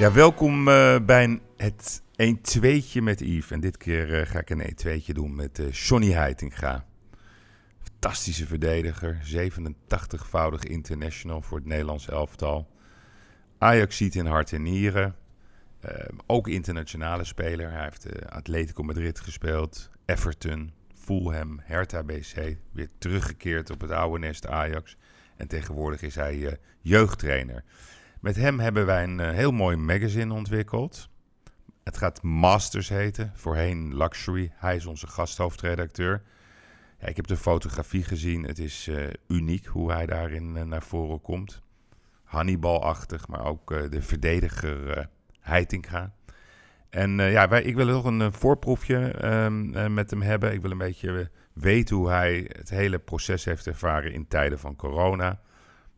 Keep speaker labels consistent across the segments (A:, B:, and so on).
A: Ja, welkom uh, bij het 1-2'tje met Yves. En dit keer uh, ga ik een 1-2'tje doen met uh, Johnny Heitinga. Fantastische verdediger, 87-voudig international voor het Nederlands elftal. Ajax ziet in hart en nieren. ook internationale speler. Hij heeft Atletico Madrid gespeeld, Everton, Fulham, Hertha BC. Weer teruggekeerd op het oude nest Ajax. En tegenwoordig is hij jeugdtrainer. Met hem hebben wij een uh, heel mooi magazine ontwikkeld. Het gaat Masters heten, voorheen Luxury. Hij is onze gasthoofdredacteur. Ja, ik heb de fotografie gezien. Het is uh, uniek hoe hij daarin uh, naar voren komt. Hannibal-achtig, maar ook de verdediger Heitinga. En ja, wij, ik wil nog een voorproefje um, met hem hebben. Ik wil een beetje weten hoe hij het hele proces heeft ervaren in tijden van corona.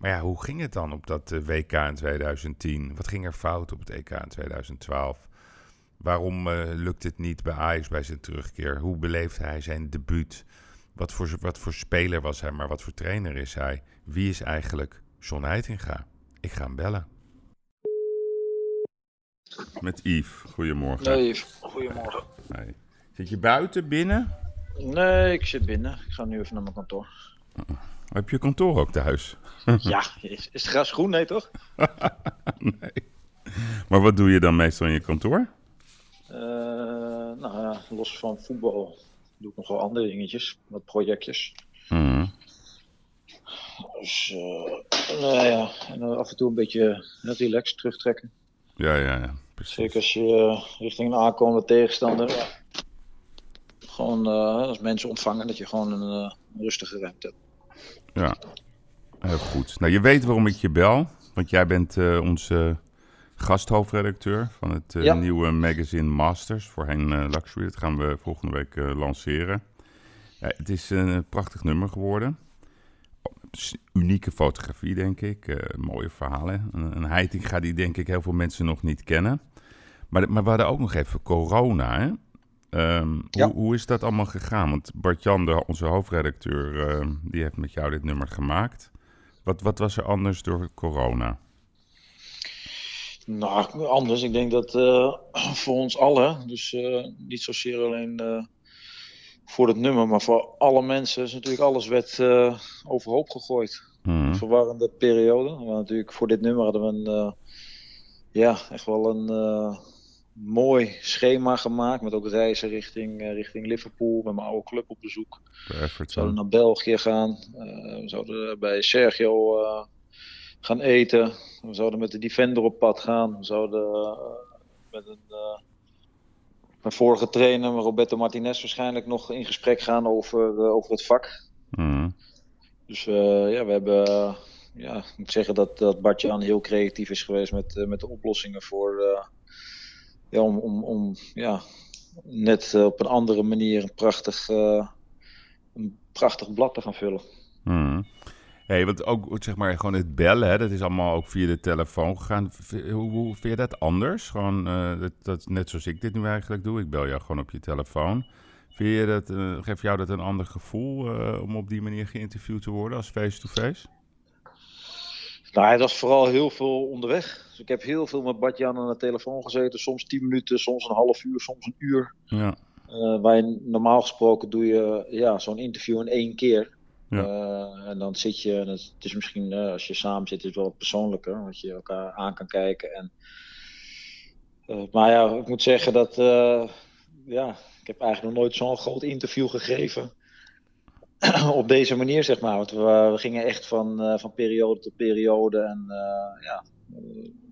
A: Maar ja, hoe ging het dan op dat eh, WK in 2010? Wat ging er fout op het EK in 2012? Waarom uh, lukt het niet bij Ajax bij zijn terugkeer? Hoe beleeft hij zijn debuut? Wat voor, wat voor speler was hij, maar wat voor trainer is hij? Wie is eigenlijk John Heitinga? Ik ga hem bellen. Met Yves. Goedemorgen.
B: Nee, Yves. Goedemorgen.
A: Nee. Zit je buiten, binnen?
B: Nee, ik zit binnen. Ik ga nu even naar mijn kantoor.
A: Uh heb je kantoor ook thuis?
B: ja, is, is het gras groen? Nee, toch?
A: nee. Maar wat doe je dan meestal in je kantoor?
B: Uh, nou ja, los van voetbal doe ik nog wel andere dingetjes, wat projectjes. Mm. Dus, uh, nou ja, en af en toe een beetje relaxed terugtrekken.
A: Ja, ja, ja. Precies.
B: Zeker als je uh, richting een aankomende tegenstander, ja. gewoon als mensen ontvangen, dat je gewoon een, een rustige ruimte hebt.
A: Ja, heel goed. Nou, je weet waarom ik je bel. Want jij bent uh, onze gasthoofdredacteur van het uh, nieuwe magazine Masters. Voorheen Luxury. Dat gaan we volgende week lanceren. Ja, het is een prachtig nummer geworden. Unieke fotografie, denk ik. mooie verhalen. Een, een Heitinga die, denk ik, heel veel mensen nog niet kennen. Maar, maar we hadden ook nog even corona, hè? Um, hoe, hoe, is dat allemaal gegaan? Want Bart-Jan, onze hoofdredacteur, uh, die heeft met jou dit nummer gemaakt. Wat, wat was er anders door corona?
B: Nou, anders. Ik denk dat uh, voor ons allen, dus uh, niet zozeer alleen eh, voor het nummer, maar voor alle mensen, is natuurlijk alles werd overhoop gegooid. Hmm. Een verwarrende periode. Maar natuurlijk voor dit nummer hadden we een, ja, echt wel een mooi schema gemaakt. Met ook reizen richting, uh, richting Liverpool. Met mijn oude club op bezoek. We zouden naar België gaan. Uh, we zouden bij Sergio uh, gaan eten. We zouden met de Defender op pad gaan. We zouden met een, mijn vorige trainer, Roberto Martinez, waarschijnlijk nog in gesprek gaan over, over het vak. Mm. Dus ja, we hebben ja, ik moet zeggen dat, dat Bartjan heel creatief is geweest met, met de oplossingen voor, ja, om, om, om ja, net eh, op een andere manier een prachtig, uh, een prachtig blad te gaan vullen.
A: Hmm. Hey, want ook zeg maar gewoon het bellen, hè, dat is allemaal ook via de telefoon gegaan. Hoe, hoe vind je dat anders? Gewoon uh, dat, dat, net zoals ik dit nu eigenlijk doe. Ik bel jou gewoon op je telefoon. Vind je dat, uh, jou dat een ander gevoel om op die manier geïnterviewd te worden als face-to-face? face to face
B: nou, het was vooral heel veel onderweg. Dus ik heb heel veel met Badjan aan de telefoon gezeten. Soms 10 minuten, soms een half uur, soms een uur. Ja. Uh, waar normaal gesproken doe je ja, zo'n interview in één keer. Ja. Uh, en dan zit je, en het is misschien uh, als je samen zit, is het wel persoonlijker. Dat je elkaar aan kan kijken. En, maar ja, ik moet zeggen dat ja, ik heb eigenlijk nog nooit zo'n groot interview gegeven. op deze manier, zeg maar. Want we, gingen echt van, uh, van periode tot periode. En uh, ja,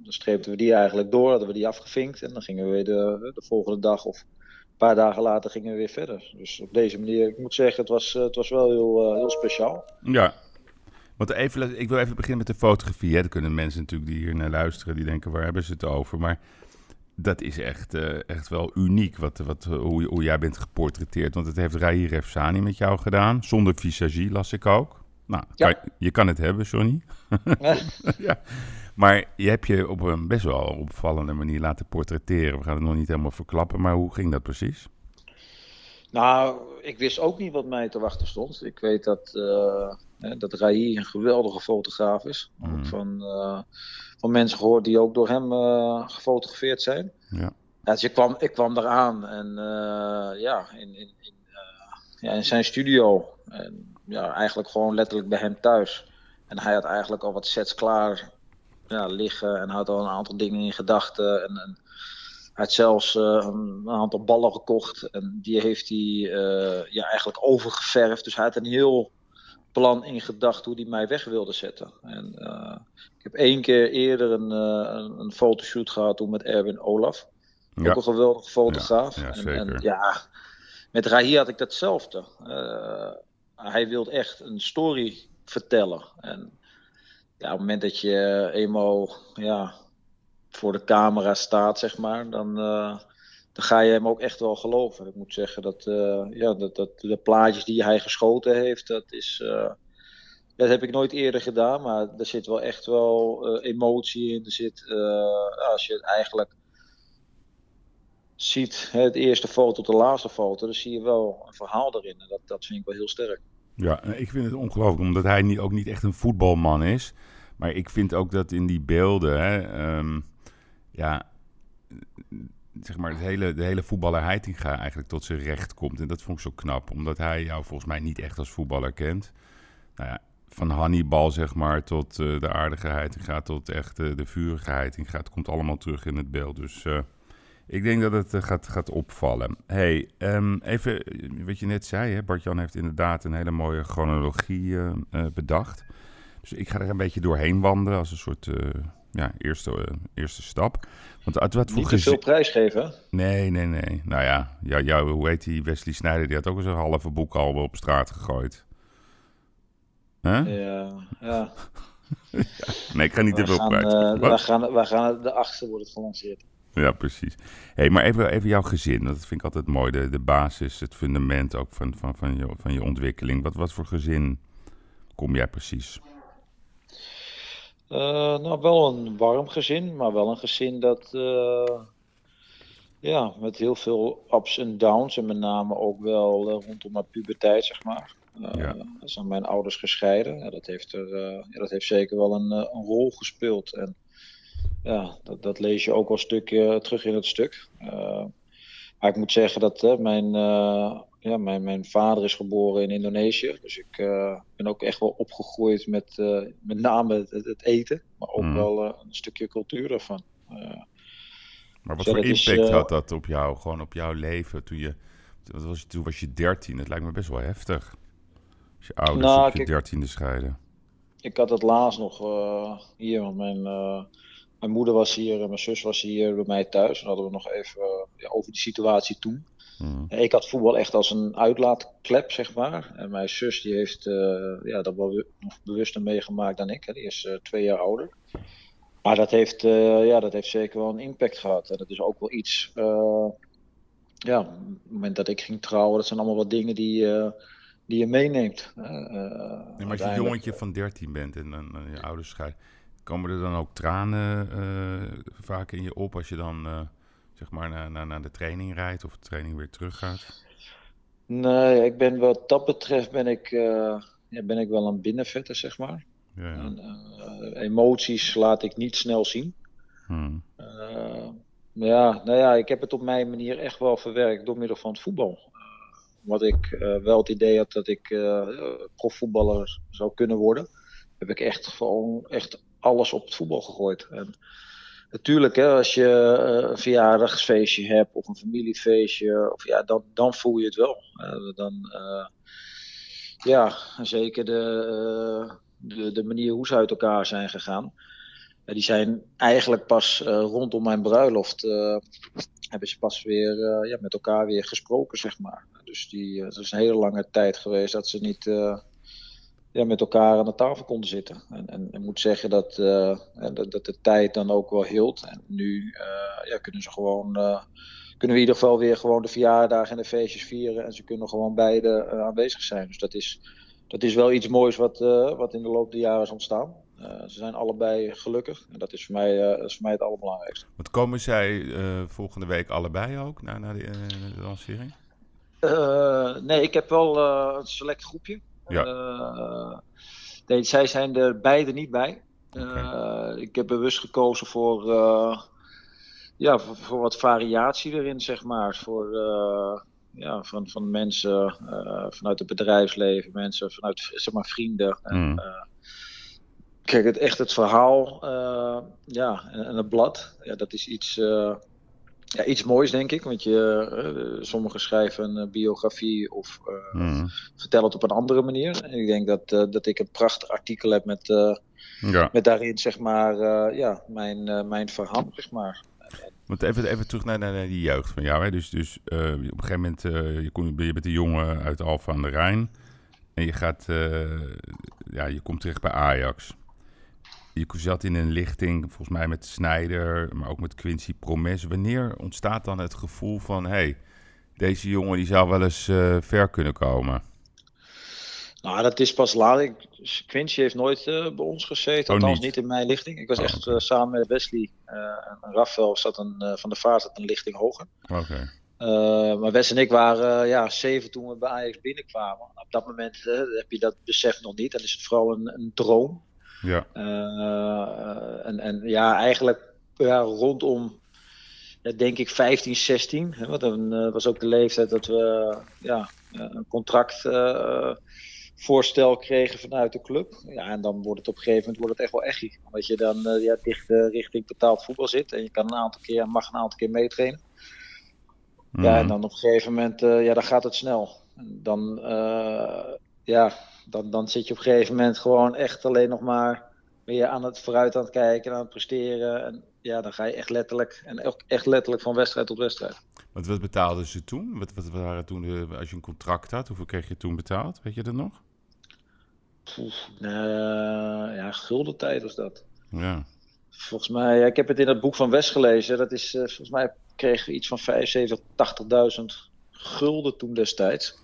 B: dan streepten we die eigenlijk door, hadden we die afgevinkt. En dan gingen we weer de, de volgende dag of een paar dagen later gingen we weer verder. Dus op deze manier, ik moet zeggen, het was, het was wel heel, heel speciaal.
A: Ja, want even, ik wil even beginnen met de fotografie. Hè. Dan kunnen mensen natuurlijk die hier naar luisteren, die denken, waar hebben ze het over? Maar dat is echt, uh, echt wel uniek wat, wat, hoe, hoe jij bent geportretteerd. Want het heeft Rai Refsani met jou gedaan. Zonder visagie las ik ook. Nou, kan, je kan het hebben, Johnny. ja. Maar je hebt je op een best wel opvallende manier laten portretteren. We gaan het nog niet helemaal verklappen, maar hoe ging dat precies?
B: Nou, ik wist ook niet wat mij te wachten stond. Ik weet dat, uh, dat Rai een geweldige fotograaf is. Mm. Van, uh, van mensen gehoord die ook door hem gefotografeerd zijn. Ja. dus ik kwam, ik kwam eraan en ja, in, in, in, ja, in zijn studio. En ja, eigenlijk gewoon letterlijk bij hem thuis. En hij had eigenlijk al wat sets klaar ja, liggen en had al een aantal dingen in gedachten. En, en hij had zelfs uh, een aantal ballen gekocht en die heeft hij uh, ja, eigenlijk overgeverfd. Dus hij had een heel plan in gedacht hoe hij mij weg wilde zetten. En, uh, ik heb één keer eerder een, een, een, fotoshoot gehad toen met Erwin Olaf. Ook een geweldige fotograaf. Ja, ja, en, en, ja, met Rahi had ik datzelfde. hij wilde echt een story vertellen. En ja, op het moment dat je eenmaal ja, voor de camera staat, zeg maar, dan, ga je hem ook echt wel geloven. Ik moet zeggen dat, uh, ja, dat, dat de plaatjes die hij geschoten heeft, dat is. Uh, dat heb ik nooit eerder gedaan, maar er zit wel echt wel emotie in. Er zit, als je het eigenlijk ziet, het eerste foto tot de laatste foto, dan zie je wel een verhaal erin. En dat, dat vind ik wel heel sterk.
A: Ja, ik vind het ongelooflijk, omdat hij niet, ook niet echt een voetbalman is. Maar ik vind ook dat in die beelden, hè, ehm, ja, zeg maar, het hele, de hele voetballer Heitinga eigenlijk tot zijn recht komt. En dat vond ik zo knap, omdat hij jou volgens mij niet echt als voetballer kent. Nou ja, van Hannibal, zeg maar, tot uh, de aardigheid gaat tot echt uh, de vurigheid gaat. Het komt allemaal terug in het beeld. Dus uh, ik denk dat het gaat, gaat opvallen. hey, um, even wat je net zei, Bart-Jan heeft inderdaad een hele mooie chronologie bedacht. Dus ik ga er een beetje doorheen wandelen als een soort ja, eerste, uh, eerste stap.
B: Want uit wat voor Niet veel prijs geven?
A: Nee, nee, nee. Nou ja, ja hoe heet die Wesley Snijder? Die had ook eens een halve boek al op straat gegooid.
B: Huh? Ja, ja.
A: Nee, ik ga niet te veel prijs
B: uh, we, gaan, we gaan de achtste wordt het gelanceerd.
A: Ja, precies. hey, maar even, even jouw gezin. Dat vind ik altijd mooi. De, de basis, het fundament ook van, van, van, je, van je ontwikkeling. Wat, wat voor gezin kom jij precies?
B: Uh, nou, wel een warm gezin, maar wel een gezin dat uh, ja, met heel veel ups en downs en met name ook wel uh, rondom mijn puberteit, zeg maar. Ja. zijn mijn ouders gescheiden. Ja, dat, heeft er, ja, dat heeft zeker wel een, een rol gespeeld. En ja, dat, dat, lees je ook wel een stukje terug in het stuk. maar ik moet zeggen dat mijn ja, mijn, mijn vader is geboren in Indonesië. Dus ik uh, ben ook echt wel opgegroeid met uh, met name het, het, eten. Maar ook mm. wel uh, een stukje cultuur ervan.
A: maar wat voor impact is, had dat op jou? Gewoon op jouw leven toen je... Wat was je, toen was je dertien. Het lijkt me best wel heftig. Als je ouders nou, op je dertiende scheiden.
B: Ik had het laatst nog hier, want mijn, mijn moeder was hier en mijn zus was hier bij mij thuis. En hadden we nog even ja, over die situatie toen. Mm. Ik had voetbal echt als een uitlaatklep, zeg maar. En mijn zus die heeft uh, ja, dat wel nog bewuster meegemaakt dan ik. Hè. Die is uh, twee jaar ouder. Maar dat heeft, uh, ja, dat heeft zeker wel een impact gehad. En dat is ook wel iets. ja, op het moment dat ik ging trouwen, dat zijn allemaal wat dingen die, die je meeneemt.
A: nee, maar als je een jongetje van 13 bent en, en, je ouders scheiden, komen er dan ook tranen vaak in je op als je dan zeg maar naar, naar, naar de training rijdt of de training weer teruggaat?
B: Nee, ik ben wat dat betreft ben ik, uh, ja, ben ik wel een binnenvetter, zeg maar. Ja, ja. En, uh, emoties laat ik niet snel zien. Hmm. Uh, ja, nou ja, ik heb het op mijn manier echt wel verwerkt door middel van het voetbal. wat ik wel het idee had dat ik profvoetballer zou kunnen worden, heb ik echt gewoon echt alles op het voetbal gegooid. En, natuurlijk, hè, als je uh, een verjaardagsfeestje hebt of een familiefeestje, of, ja, dan, dan voel je het wel. Uh, dan, uh, ja, zeker de, de, de, manier hoe ze uit elkaar zijn gegaan. die zijn eigenlijk pas rondom mijn bruiloft, hebben ze pas weer ja, met elkaar weer gesproken, zeg maar. Dus die, het is een hele lange tijd geweest dat ze niet ja, met elkaar aan de tafel konden zitten. En, en ik moet zeggen dat, uh, dat, dat, de tijd dan ook wel hield. En nu uh, ja, kunnen ze gewoon, uh, kunnen we in ieder geval weer gewoon de verjaardagen en de feestjes vieren. En ze kunnen gewoon beide aanwezig zijn. Dus dat is, dat is wel iets moois wat, wat in de loop der jaren is ontstaan. ze zijn allebei gelukkig. En dat is voor mij, is voor mij het allerbelangrijkste.
A: Wat komen zij volgende week allebei ook naar, naar de, de lancering?
B: nee, ik heb wel een select groepje. Ja. Uh, nee, zij zijn er beide niet bij. ik heb bewust gekozen voor, ja, voor, voor, wat variatie erin, zeg maar. Voor, ja, van, van mensen vanuit het bedrijfsleven, mensen vanuit zeg maar, vrienden. Mm. kijk, het, echt het verhaal ja, en, en, het blad, ja, dat is iets ja, iets moois, denk ik. Want je, uh, sommigen schrijven een biografie of uh, mm. vertellen het op een andere manier. En ik denk dat, uh, dat ik een prachtig artikel heb met, ja. met daarin, zeg maar, ja, mijn, mijn verhaal, zeg maar.
A: Want even, even terug naar, naar, die jeugd van jou. Hè? Dus, dus op een gegeven moment, je, kon, je bent een jongen uit Alphen aan de Rijn. En je gaat, ja, je komt terecht bij Ajax je zat in een lichting, volgens mij met Snijder, maar ook met Quincy Promes. Wanneer ontstaat dan het gevoel van, hey, deze jongen die zou wel eens uh, ver kunnen komen?
B: Nou, dat is pas later. Quincy heeft nooit uh, bij ons gezeten, oh, althans niet. niet. in mijn lichting. Ik was oh, echt uh, samen met Wesley en Rafael zat een, van de Vaart zat een lichting hoger.
A: Oké.
B: maar Wes en ik waren ja, zeven toen we bij Ajax binnenkwamen. Op dat moment heb je dat besef nog niet. Dan is het vooral een, een droom.
A: Ja.
B: Uh, en, en ja, eigenlijk ja, rondom, ja, denk ik, 15, 16. Hè, want dan uh, was ook de leeftijd dat we ja, een contractvoorstel kregen vanuit de club. Ja, en dan wordt het op een gegeven moment wordt het echt wel echt. Omdat je dan ja, dicht richting betaald voetbal zit. En je kan een aantal keer, mag een aantal keer meetrainen. Ja, en mhm. dan op een gegeven moment, ja, dan gaat het snel. Dan, ja, dan, dan zit je op een gegeven moment gewoon echt alleen nog maar weer aan het vooruit aan het kijken, aan het presteren. En ja, dan ga je echt letterlijk, en echt letterlijk van wedstrijd tot wedstrijd.
A: Want wat betaalden ze toen? Wat, wat waren toen, de, als je een contract had, hoeveel kreeg je toen betaald? Weet je dat nog?
B: Poef, uh, ja, gulden tijd was dat.
A: Ja.
B: Volgens mij, ja, ik heb het in het boek van West gelezen. Dat is, uh, volgens mij kregen we iets van 75, 80.000 gulden toen destijds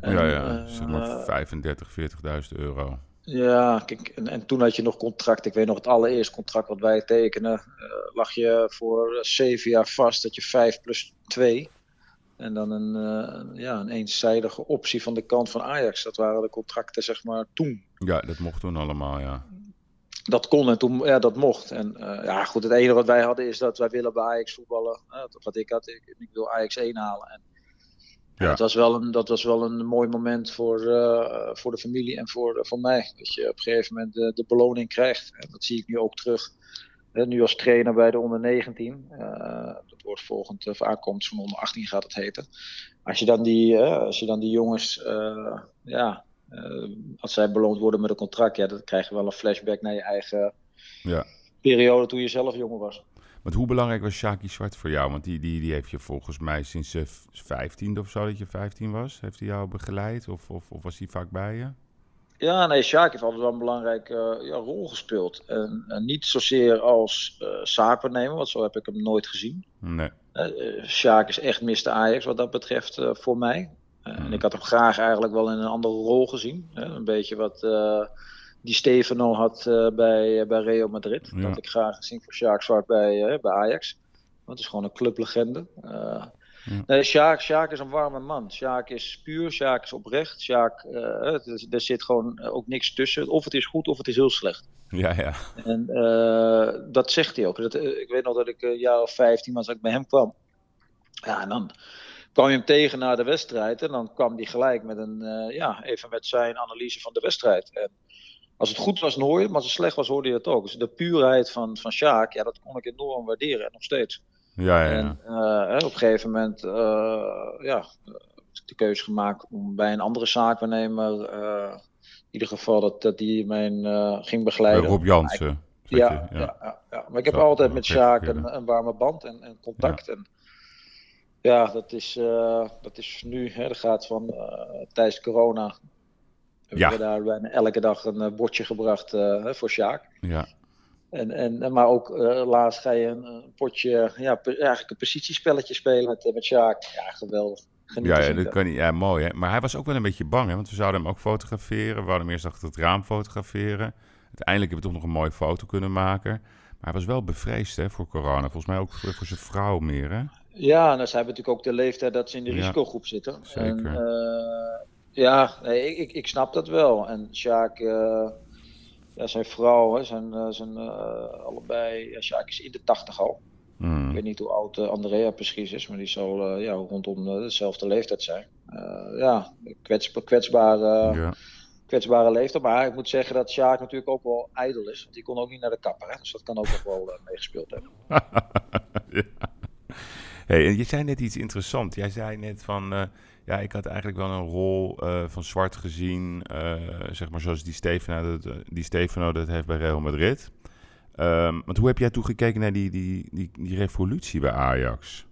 A: ja, ja, zeg maar 35, eh, 40.000 euro.
B: Ja, kijk, en, en, toen had je nog contract. Ik weet nog het allereerste contract wat wij tekenen. Uh, lag je voor zeven jaar vast dat je 5 plus 2. En dan een, uh, ja, een eenzijdige optie van de kant van Ajax. Dat waren de contracten, zeg maar, toen.
A: Ja, dat mocht toen allemaal, ja.
B: Dat kon en toen, ja, dat mocht. En uh, ja, goed, het enige wat wij hadden is dat wij willen bij Ajax voetballen. wat ik had, ik, ik wil Ajax 1 halen. En ja. Dat, was wel een, dat was wel een mooi moment voor, uh, voor de familie en voor, voor mij. Dat je op een gegeven moment de, de beloning krijgt. En dat zie ik nu ook terug. nu als trainer bij de onder 19. Uh, eh, dat wordt volgend of aankomst van onder 18 gaat het heten. Als je dan die, als je dan die jongens, ja, als zij beloond worden met een contract, ja, dan krijg je wel een flashback naar je eigen
A: ja.
B: periode toen je zelf jonger was.
A: Want hoe belangrijk was Shaki Zwart voor jou? Want die, die, die heeft je volgens mij sinds je vijftiende of zo, dat je 15 was, heeft hij jou begeleid? Of, of, of was hij vaak bij je?
B: Ja, nee, Sjaak heeft altijd wel een belangrijke uh, ja, rol gespeeld. En, en, niet zozeer als uh, want zo heb ik hem nooit gezien.
A: Nee.
B: Uh, Sjaak is echt Mr. Ajax wat dat betreft voor mij. En hmm. ik had hem graag eigenlijk wel in een andere rol gezien. een beetje wat die Stefano had uh, bij, bij Real Madrid. Dat ik graag gezien voor Sjaak Zwart bij, uh, bij Ajax. Want het is gewoon een clublegende. Ja. Nee, Sjaak, Sjaak is een warme man. Sjaak is puur, Sjaak is oprecht. Sjaak, er, er, zit gewoon ook niks tussen. Of het is goed of het is heel slecht.
A: Ja, ja.
B: En dat zegt hij ook. Dat, ik weet nog dat ik een jaar of 15 was dat ik bij hem kwam. Ja, en dan kwam je hem tegen na de wedstrijd. En dan kwam hij gelijk met een, ja, even met zijn analyse van de wedstrijd. En als het goed was, dan hoor je maar als het slecht was, hoorde je het ook. Dus de puurheid van, van Sjaak, ja, dat kon ik enorm waarderen en nog steeds.
A: Ja, ja.
B: En uh, op een gegeven moment, uh, ja, de keuze gemaakt om bij een andere zaakwaarnemer, uh, in ieder geval dat, dat die mijn ging begeleiden.
A: Bij Rob Jansen.
B: Ja, ja. Ja, ja, maar ik heb altijd met Sjaak een, een, warme band en, en contact. En, ja, dat is, dat is nu, hè, dat gaat van tijdens corona we ja. hebben daar bijna elke dag een uh, bordje gebracht uh, voor Sjaak.
A: Ja.
B: En, en, maar ook uh, laatst ga je een, potje, ja, eigenlijk een positiespelletje spelen met, met Sjaak. Ja, geweldig.
A: Ja, ja, dat kan niet, ja, mooi hè. Maar hij was ook wel een beetje bang hè, want we zouden hem ook fotograferen. We wouden hem eerst achter het raam fotograferen. Uiteindelijk hebben we toch nog een mooie foto kunnen maken. Maar hij was wel bevreesd hè, voor corona. Volgens mij ook voor, voor zijn vrouw meer hè.
B: Ja, en ze hebben natuurlijk ook de leeftijd dat ze in de risicogroep zitten.
A: Zeker.
B: En, ja, nee, ik, ik, snap dat wel. En Sjaak, uh, ja, zijn vrouw, hè, zijn, zijn allebei, ja, Sjaak is in de tachtig al. Hmm. Ik weet niet hoe oud Andrea precies is, maar die zal ja, rondom dezelfde leeftijd zijn. ja, kwetsbare, ja. kwetsbare leeftijd. Maar ik moet zeggen dat Sjaak natuurlijk ook wel ijdel is. Want die kon ook niet naar de kapper. Hè? Dus dat kan ook nog wel meegespeeld hebben.
A: ja. Hey, en je zei net iets interessants. Jij zei net van, ja, ik had eigenlijk wel een rol uh, van zwart gezien, uh, zeg maar zoals die Stefano dat, die Stefano dat heeft bij Real Madrid. Um, want hoe heb jij toen gekeken naar die, die, die, die revolutie bij Ajax?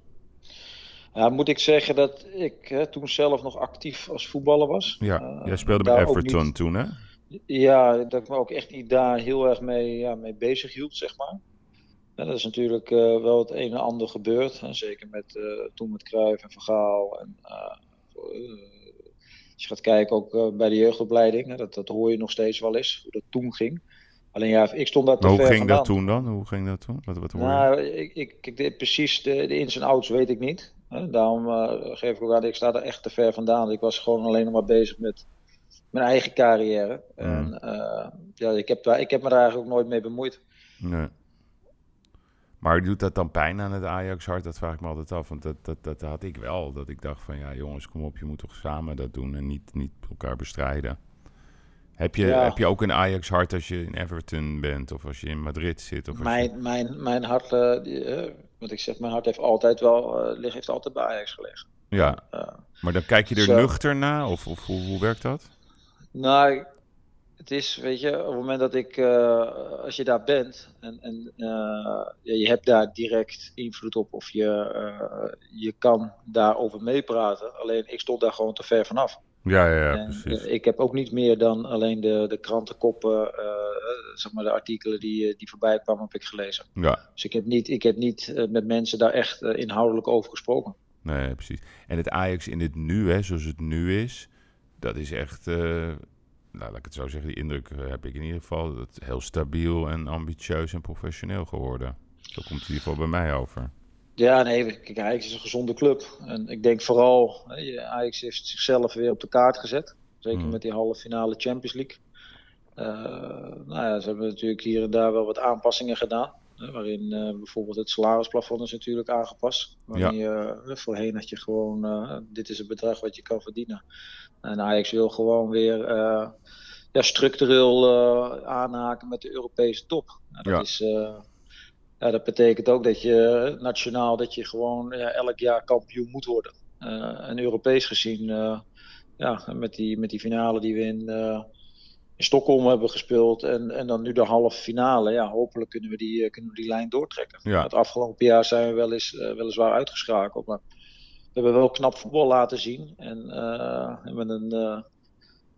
B: Ja, moet ik zeggen dat ik hè, toen zelf nog actief als voetballer was.
A: Ja, jij speelde bij Everton niet, toen, hè?
B: Ja, dat ik me ook echt niet daar heel erg mee, ja, mee bezig hield, zeg maar. En dat is natuurlijk uh, wel het een en ander gebeurd. Hè, zeker met, uh, toen met Cruijff en Vergaal. En, als je gaat kijken ook bij de jeugdopleiding, hè, dat, dat hoor je nog steeds wel eens, hoe dat toen ging. Alleen ja, ik stond daar te
A: hoe
B: ver
A: ging
B: vandaan.
A: dat toen dan? Hoe ging dat toen? Wat, wat hoor
B: nou, ik, ik, ik, de, precies de, de ins en outs weet ik niet. Hè. Daarom geef ik ook aan, ik sta er echt te ver vandaan. Ik was gewoon alleen nog maar bezig met mijn eigen carrière. Mm. En ja, ik heb, daar, ik heb me daar eigenlijk ook nooit mee bemoeid.
A: Nee. Maar doet dat dan pijn aan het Ajax-hart? Dat vraag ik me altijd af. Want dat, dat, dat had ik wel. Dat ik dacht van, ja jongens, kom op, je moet toch samen dat doen en niet, niet elkaar bestrijden. Heb je, heb je ook een Ajax-hart als je in Everton bent of als je in Madrid zit? Of
B: mijn,
A: je...
B: mijn, mijn hart, uh, wat ik zeg, mijn hart heeft altijd wel, uh, heeft altijd bij Ajax gelegen.
A: Ja, maar dan kijk je er nuchter naar of, of hoe, hoe werkt dat?
B: Nou, het is, weet je, op het moment dat ik, uh, als je daar bent en, en uh, je hebt daar direct invloed op of je, uh, je kan daarover meepraten. Alleen ik stond daar gewoon te ver vanaf.
A: Ja, ja, ja precies.
B: Ik heb ook niet meer dan alleen de, de krantenkoppen, zeg maar de artikelen die, die voorbij kwamen, heb ik gelezen.
A: Ja.
B: Dus ik heb niet, ik heb niet met mensen daar echt inhoudelijk over gesproken.
A: Nee, precies. En het Ajax in het nu, hè, zoals het nu is, dat is echt nou, laat ik het zo zeggen, die indruk eh, heb ik in ieder geval. Dat heel stabiel en ambitieus en professioneel geworden. Zo komt het in ieder geval bij mij over.
B: Ja, nee, kijk, Ajax is een gezonde club. En ik denk vooral, Ajax heeft zichzelf weer op de kaart gezet. Zeker hmm. met die halve finale Champions League. Uh, nou ja, ze hebben natuurlijk hier en daar wel wat aanpassingen gedaan. Waarin uh, bijvoorbeeld het salarisplafond is natuurlijk aangepast. Waarin je, voorheen had je gewoon, dit is het bedrag wat je kan verdienen. En Ajax wil gewoon weer uh, ja, structureel uh, aanhaken met de Europese top. Nou, dat,
A: ja.
B: is, uh, ja, dat betekent ook dat je nationaal dat je gewoon ja, elk jaar kampioen moet worden. en Europees gezien, ja, met die, met die finale die we in, in Stockholm hebben gespeeld en, en dan nu de halve finale, ja, hopelijk kunnen we die, kunnen we die lijn doortrekken.
A: Ja.
B: Het afgelopen jaar zijn we wel eens, weliswaar uitgeschakeld, maar we hebben wel knap voetbal laten zien. En uh, met een, uh,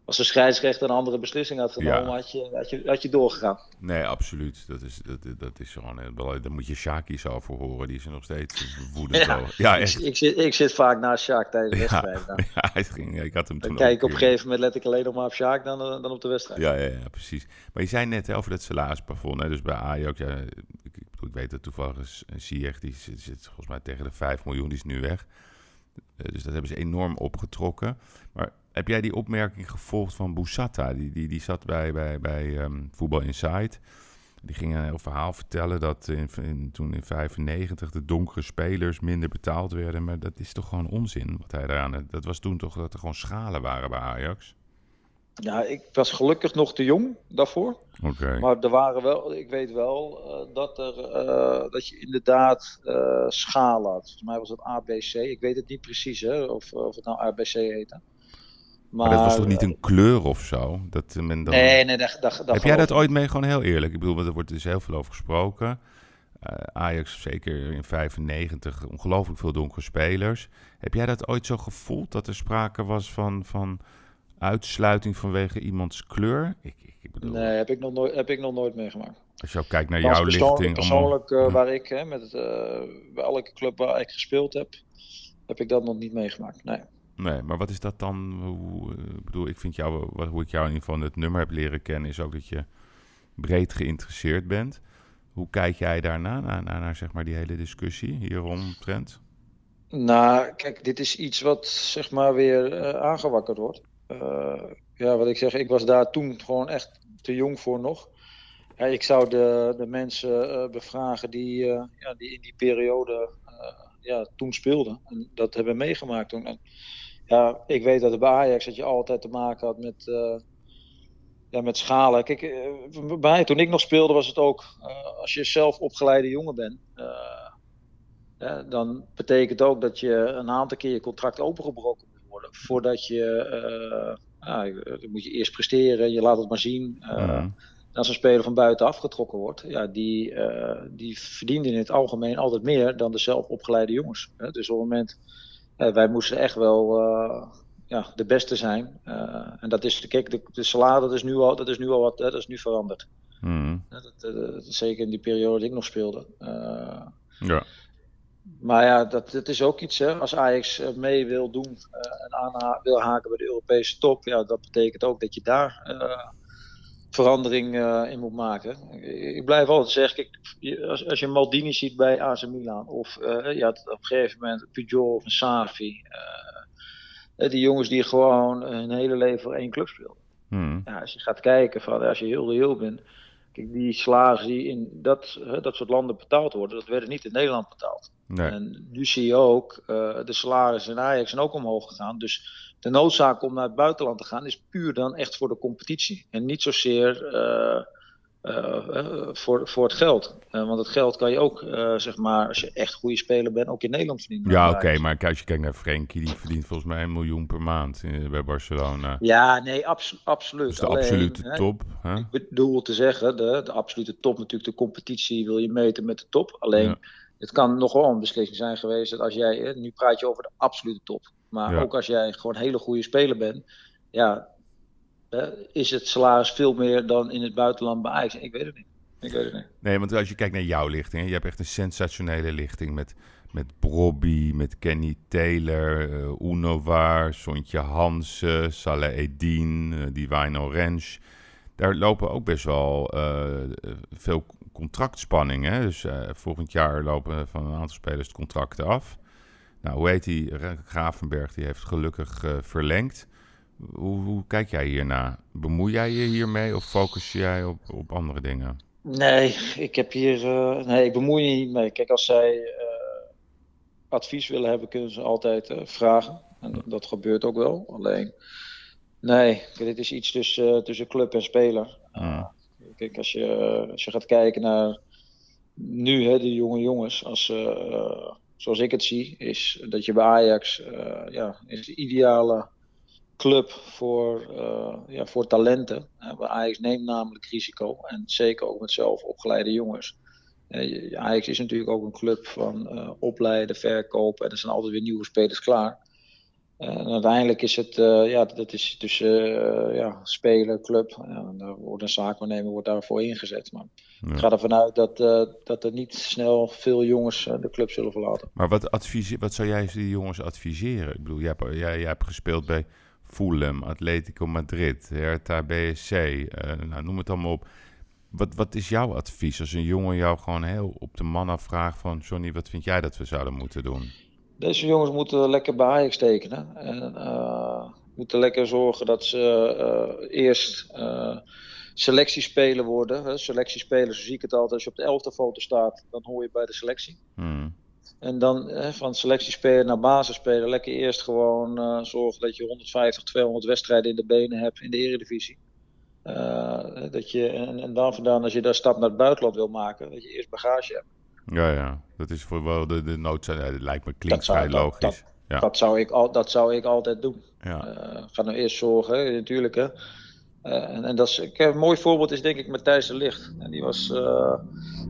B: als de scheidsrechter een andere beslissing had genomen, ja. had, je, had, je, had je doorgegaan.
A: Nee, absoluut. Dat is, dat, dat is gewoon. Daar moet je Shaki zo voor horen. Die is er nog steeds woedend.
B: Ja, ja echt. Ik, ik, zit, ik zit vaak naast Sjaak tijdens de wedstrijd.
A: Ja hij ging, ik had hem
B: dan
A: toen.
B: kijk op een gegeven moment let ik alleen nog maar op Sjaak dan, dan op de wedstrijd.
A: Ja, ja, ja, precies. Maar je zei net hè, over dat salarisplafond. Hè, dus bij Ajax, ja, ik, ik, ik weet dat toevallig is Ziyech, die zit, zit volgens mij tegen de 5 miljoen, die is nu weg. Dus dat hebben ze enorm opgetrokken. Maar heb jij die opmerking gevolgd van Boussata? Die, die, die zat bij, bij, bij um, Voetbal Insight. Die ging een heel verhaal vertellen dat in, in, toen in 95 de donkere spelers minder betaald werden. Maar dat is toch gewoon onzin wat hij daaraan... Dat was toen toch dat er gewoon schalen waren bij Ajax?
B: Ja, ik was gelukkig nog te jong daarvoor.
A: Okay.
B: Maar er waren wel, ik weet wel uh, dat, er, uh, dat je inderdaad uh, schalen had. Volgens mij was het ABC. Ik weet het niet precies hè, of, of het nou ABC heette.
A: Maar, maar, dat was toch niet een kleur of zo? Dat men dan...
B: Nee, nee, dat, dat, dat
A: Heb jij dat ooit mee, gewoon heel eerlijk? Ik bedoel, er wordt dus heel veel over gesproken. Ajax, zeker in 95, ongelooflijk veel donkere spelers. Heb jij dat ooit zo gevoeld, dat er sprake was van... van uitsluiting vanwege iemands kleur? Ik, ik bedoel...
B: Nee, heb ik, nog nooit, heb ik nog nooit meegemaakt.
A: Als je ook kijkt naar jouw lichting...
B: Persoonlijk, allemaal... uh, waar ik, hè, met het, uh, bij elke club waar ik gespeeld heb, heb ik dat nog niet meegemaakt, nee.
A: Nee, maar wat is dat dan? Hoe, uh, bedoel, ik vind jou, wat, hoe ik jou in ieder geval het nummer heb leren kennen, is ook dat je breed geïnteresseerd bent. Hoe kijk jij daarna, naar, naar, naar zeg maar die hele discussie hieromtrent?
B: Nou, kijk, dit is iets wat zeg maar weer aangewakkerd wordt. Uh, ja, wat ik zeg, ik was daar toen gewoon echt te jong voor nog. Ja, ik zou de, de mensen bevragen die, ja, die in die periode ja, toen speelden. En dat hebben meegemaakt toen. Ja, ik weet dat bij Ajax dat je altijd te maken had met ja, met schalen. Kijk, uh, bij, toen ik nog speelde was het ook, uh, als je zelf opgeleide jongen bent, uh, dan betekent ook dat je een aantal keer je contract opengebroken moet worden. Voordat je, dan moet je eerst presteren, je laat het maar zien. Mhm. Als een speler van buiten afgetrokken wordt, ja, die, die verdient in het algemeen altijd meer dan de zelf opgeleide jongens. Dus op het moment, wij moesten echt wel ja, de beste zijn. Uh, en dat is, kijk, de, de salade dat is nu al, dat is nu al wat, dat is nu veranderd. Mm. Dat, dat, zeker in die periode dat ik nog speelde. Ja. Maar ja, dat, dat is ook iets, hè. Als Ajax eh, mee wil doen en aan wil haken bij de Europese top, ja, dat betekent ook dat je daar verandering in moet maken. Ik blijf altijd zeggen, kijk, als, als je Maldini ziet bij AC Milan, of je had op een gegeven moment Pujol of een Safi, die jongens die gewoon hun hele leven voor één club speelden. Hmm. Ja, als je gaat kijken, van, als je heel reëel bent. Kijk, die slagen die in dat, dat soort landen betaald worden, dat werden niet in Nederland betaald. Nee. En nu zie je ook, uh, de salarissen in Ajax zijn ook omhoog gegaan. Dus de noodzaak om naar het buitenland te gaan is puur dan echt voor de competitie. En niet zozeer uh, uh, voor, voor het geld. Want het geld kan je ook, zeg maar, als je echt goede speler bent, ook in Nederland verdienen.
A: Ja, oké, okay, maar als je kijkt naar Frenkie, die verdient volgens mij een miljoen per maand bij Barcelona.
B: Ja, nee, abs absoluut.
A: Dus de Alleen, absolute top. Hè?
B: Ik bedoel te zeggen, de, de absolute top, natuurlijk de competitie wil je meten met de top. Alleen, het kan nog wel een beslissing zijn geweest dat als jij, nu praat je over de absolute top. Maar ook als jij gewoon een hele goede speler bent, ja, is het salaris veel meer dan in het buitenland bij Ajax? Ik weet het niet. Ik weet het niet.
A: Nee, want als je kijkt naar jouw lichting, je hebt echt een sensationele lichting met, met Brobby, met Kenny Taylor, uh, Uno Waar, Sontje Hansen, Saleh Edin, uh, Divine Orange. Daar lopen ook best wel uh, veel contractspanningen. Dus volgend jaar lopen van een aantal spelers de contracten af. Nou, hoe heet die? Gravenberg, die heeft gelukkig verlengd. Hoe, hoe kijk jij hierna? Bemoei jij je hiermee of focus jij op, op andere dingen?
B: Nee, ik heb hier. Uh, nee, ik bemoei me niet mee. Kijk, als zij uh, advies willen hebben, kunnen ze altijd uh, vragen. En dat gebeurt ook wel. Alleen, nee, dit is iets tussen, tussen club en speler. Kijk, als je, als je gaat kijken naar nu, hè, die jonge jongens, als, zoals ik het zie, is dat je bij Ajax ja, is de ideale club voor, uh, ja, voor talenten. Uh, Ajax neemt namelijk risico. En zeker ook met zelf opgeleide jongens. Ajax is natuurlijk ook een club van opleiden, verkopen. En er zijn altijd weer nieuwe spelers klaar. En uiteindelijk is het, ja, dat is tussen ja, speler, club. En daar wordt een zaakwaarnemer wordt daarvoor ingezet. Maar. Ik ga ervan uit dat, dat er niet snel veel jongens de club zullen verlaten.
A: Maar wat, adviseer, wat zou jij die jongens adviseren? Ik bedoel, jij hebt, jij, jij hebt gespeeld bij Fulham, Atletico Madrid, Hertha BSC, eh, nou, noem het allemaal op. Wat, wat is jouw advies als een jongen jou gewoon heel op de man afvraagt van... Johnny, wat vind jij dat we zouden moeten doen?
B: Deze jongens moeten lekker bij Ajax tekenen. En uh, moeten lekker zorgen dat ze uh, eerst selectiespeler worden. Selectiespelers, zo zie ik het altijd. Als je op de elfde foto staat, dan hoor je bij de selectie. Hmm. En dan hè, van selectiespeler naar basisspeler lekker eerst gewoon uh, zorgen dat je 150, 200 wedstrijden in de benen hebt in de eredivisie. Uh, dat je, en, en, dan vandaan, als je daar stap naar het buitenland wil maken, dat je eerst bagage hebt.
A: Ja, ja. Dat is voor wel de, de noodzaak. Dat lijkt me klinkt vrij logisch.
B: Dat,
A: ja.
B: dat, zou ik al, dat zou ik altijd doen. Ja. Uh, ga nou eerst zorgen, natuurlijk. Hè. Uh, en, en, dat is, een mooi voorbeeld is denk ik Matthijs de Licht. En die was uh,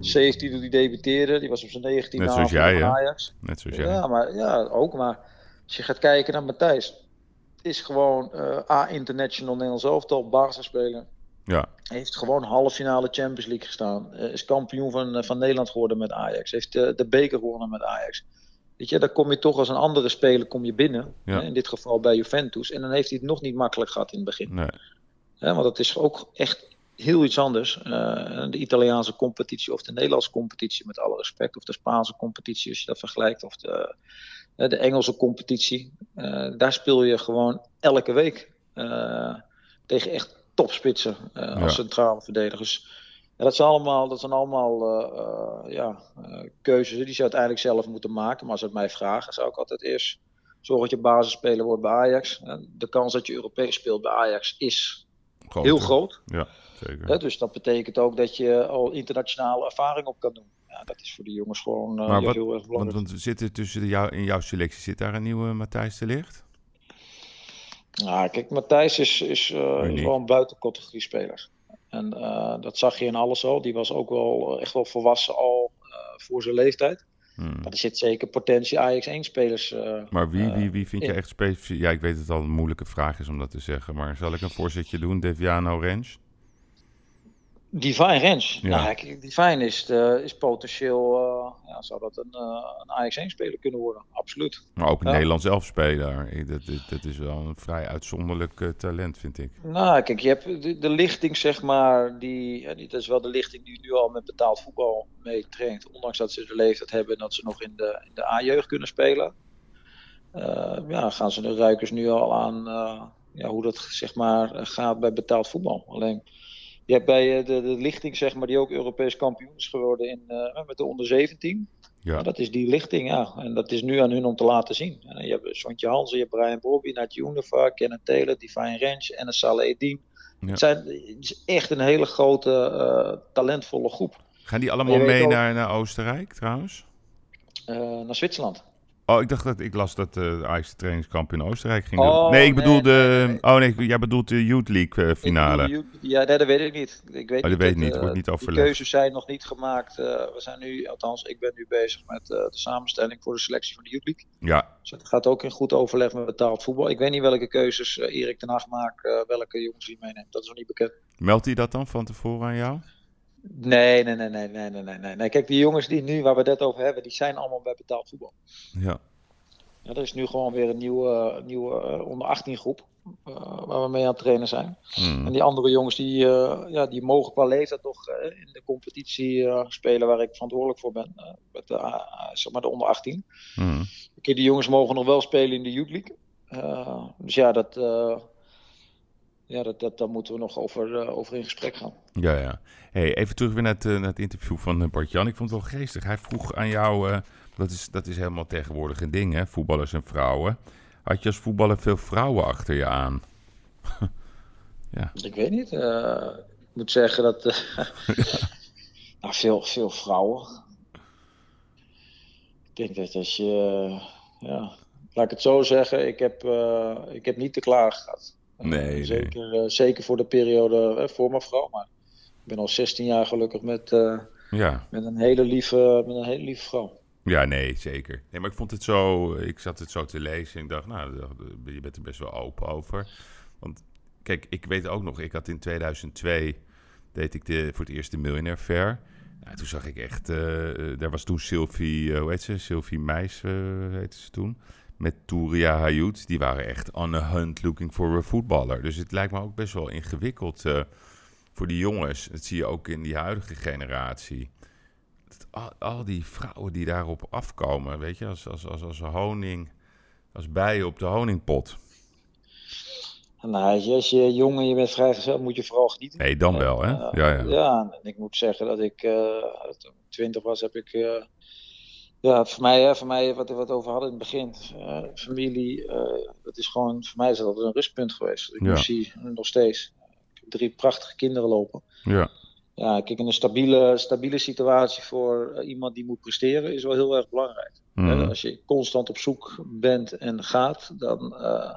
B: 17 toen hij debuteerde. Die was op zijn 19
A: Net zoals jij,
B: Ajax.
A: Net zoals
B: jij. Ja, maar, ja, ook. Maar als je gaat kijken naar Matthijs. Is gewoon uh, A-international Nederlands elftal, basisspeler.
A: Ja.
B: Heeft gewoon halve finale Champions League gestaan. Is kampioen van, van Nederland geworden met Ajax. Heeft de beker gewonnen met Ajax. Weet je, dan kom je toch als een andere speler kom je binnen. Ja. In dit geval bij Juventus. En dan heeft hij het nog niet makkelijk gehad in het begin.
A: Nee.
B: Want dat is ook echt heel iets anders. Uh, de Italiaanse competitie of de Nederlandse competitie, met alle respect. Of de Spaanse competitie, als je dat vergelijkt. Of de, uh, de Engelse competitie. Uh, daar speel je gewoon elke week tegen echt topspitsen als centrale verdedigers. dat zijn allemaal, dat zijn allemaal ja, keuzes die ze uiteindelijk zelf moeten maken. Maar als ze het mij vragen, zou ik altijd eerst zorgen dat je basisspeler wordt bij Ajax. de kans dat je Europees speelt bij Ajax is heel groot.
A: Ja, zeker.
B: dus dat betekent ook dat je al internationale ervaring op kan doen. Ja, dat is voor die jongens gewoon uh, wat, heel erg belangrijk.
A: Want, want zit er tussen jou, in jouw selectie zit daar een nieuwe Matthijs de Licht?
B: Nou, kijk, Matthijs is, is, uh, is wel een buitencategorie speler. En uh, dat zag je in alles al. Die was ook wel echt wel volwassen al voor zijn leeftijd. Hmm. Maar er zit zeker potentie Ajax 1 spelers.
A: maar wie, wie, wie vind je echt specifiek? Ja, ik weet dat het al een moeilijke vraag is om dat te zeggen. Maar zal ik een voorzetje doen? Deviano Rens?
B: Divine Rens. Ja. Nou, Divine is, de, is potentieel, uh, ja, zou dat een, uh, een Ajax-1-speler kunnen worden, absoluut.
A: Maar ook een ja. Nederlands elfspeler. Dat, dat, dat, is wel een vrij uitzonderlijk uh, talent, vind ik.
B: Nou, kijk, je hebt de, de lichting, zeg maar, die, die, dat is wel de lichting die nu al met betaald voetbal mee traint. Ondanks dat ze de leeftijd hebben en dat ze nog in de, in de A-jeugd kunnen spelen. ja, gaan ze de ruikers nu al aan ja, hoe dat, zeg maar, gaat bij betaald voetbal. Alleen je hebt bij eh, de, de lichting, zeg maar, die ook Europees kampioen is geworden in, uh, met de onder 17. Ja. dat is die lichting, ja. En dat is nu aan hun om te laten zien. je hebt Sontje Hansen, je hebt Brian Bobby, Natje Unifar, Kenneth Taylor, Divine Range en Saleh Edin. Ja. Het, zijn, het is echt een hele grote, uh, talentvolle groep.
A: Gaan die allemaal mee naar, naar Oostenrijk trouwens?
B: naar Zwitserland.
A: Oh, ik dacht dat ik las dat uh, de Ajax trainingskamp in Oostenrijk ging oh, Nee, ik bedoel de... Oh nee, jij bedoelt de Youth League uh, finale.
B: ja, nee, dat weet ik niet. Ik weet
A: oh,
B: dat
A: weet niet, uh, wordt niet overlegd.
B: De keuzes zijn nog niet gemaakt. we zijn nu, althans, ik ben nu bezig met de samenstelling voor de selectie van de Youth League.
A: Ja.
B: Dus het gaat ook in goed overleg met betaald voetbal. Ik weet niet welke keuzes Erik ten Hag maakt, welke jongens hij meeneemt. Dat is nog niet bekend.
A: Meldt hij dat dan van tevoren aan jou?
B: Nee, nee, nee, nee, nee, nee, nee, nee. Kijk, die jongens die nu, waar we het over hebben, die zijn allemaal bij betaald voetbal.
A: Ja.
B: Ja, er is nu gewoon weer een nieuwe, nieuwe uh, onder 18 groep. Uh, waar we mee aan het trainen zijn. Hmm. En die andere jongens die, uh, ja, die mogen qua leeftijd toch in de competitie spelen waar ik verantwoordelijk voor ben. met de, zeg maar de onder 18. Hmm. Die jongens mogen nog wel spelen in de Youth League. dus ja, dat, ja dat, dat, daar moeten we nog over, over in gesprek gaan.
A: Ja, ja. Hey, even terug weer naar het, naar het interview van Bart-Jan. Ik vond het wel geestig. Hij vroeg aan jou dat is, dat is helemaal tegenwoordig een ding, hè? Voetballers en vrouwen. Had je als voetballer veel vrouwen achter je aan?
B: ja. Ik weet niet. Ik moet zeggen dat. Nou, veel, veel vrouwen. Ik denk dat als je. Ja, laat ik het zo zeggen. Ik heb, ik heb niet te klaar gehad.
A: Nee,
B: zeker, nee. zeker voor de periode voor mijn vrouw. Maar ik ben al 16 jaar gelukkig met, ja. met, een, hele lieve, met een hele lieve vrouw.
A: Ja, nee, zeker. Nee, maar ik vond het zo. Ik zat het zo te lezen en ik dacht, nou, je bent er best wel open over. Want kijk, ik weet ook nog, ik had in 2002 deed ik de, voor het eerst de Millionaire Fair. Nou, toen zag ik echt, uh, daar was toen Sylvie, uh, hoe heet ze? Sylvie Meis uh, heette ze toen. Met Touria Hayut. Die waren echt on a hunt looking for a footballer. Dus het lijkt me ook best wel ingewikkeld voor die jongens. Dat zie je ook in die huidige generatie al, die vrouwen die daarop afkomen, weet je, als, als, als, als honing, als bijen op de honingpot.
B: Nou, als je jong en je bent vrijgezel, moet je vooral genieten.
A: Nee, dan wel, hè?
B: ja, ja. ja, en ik moet zeggen dat ik, uh, toen ik twintig was, heb ik... Uh, ja, voor mij, voor mij wat we het over hadden in het begin. Uh, familie, dat is gewoon, voor mij is dat altijd een rustpunt geweest. Ik ja. zie nog steeds. Ik heb drie prachtige kinderen lopen.
A: Ja
B: ja, kijk, een stabiele, stabiele situatie voor eh, iemand die moet presteren is wel heel erg belangrijk. Mm. Als je constant op zoek bent en gaat, dan uh,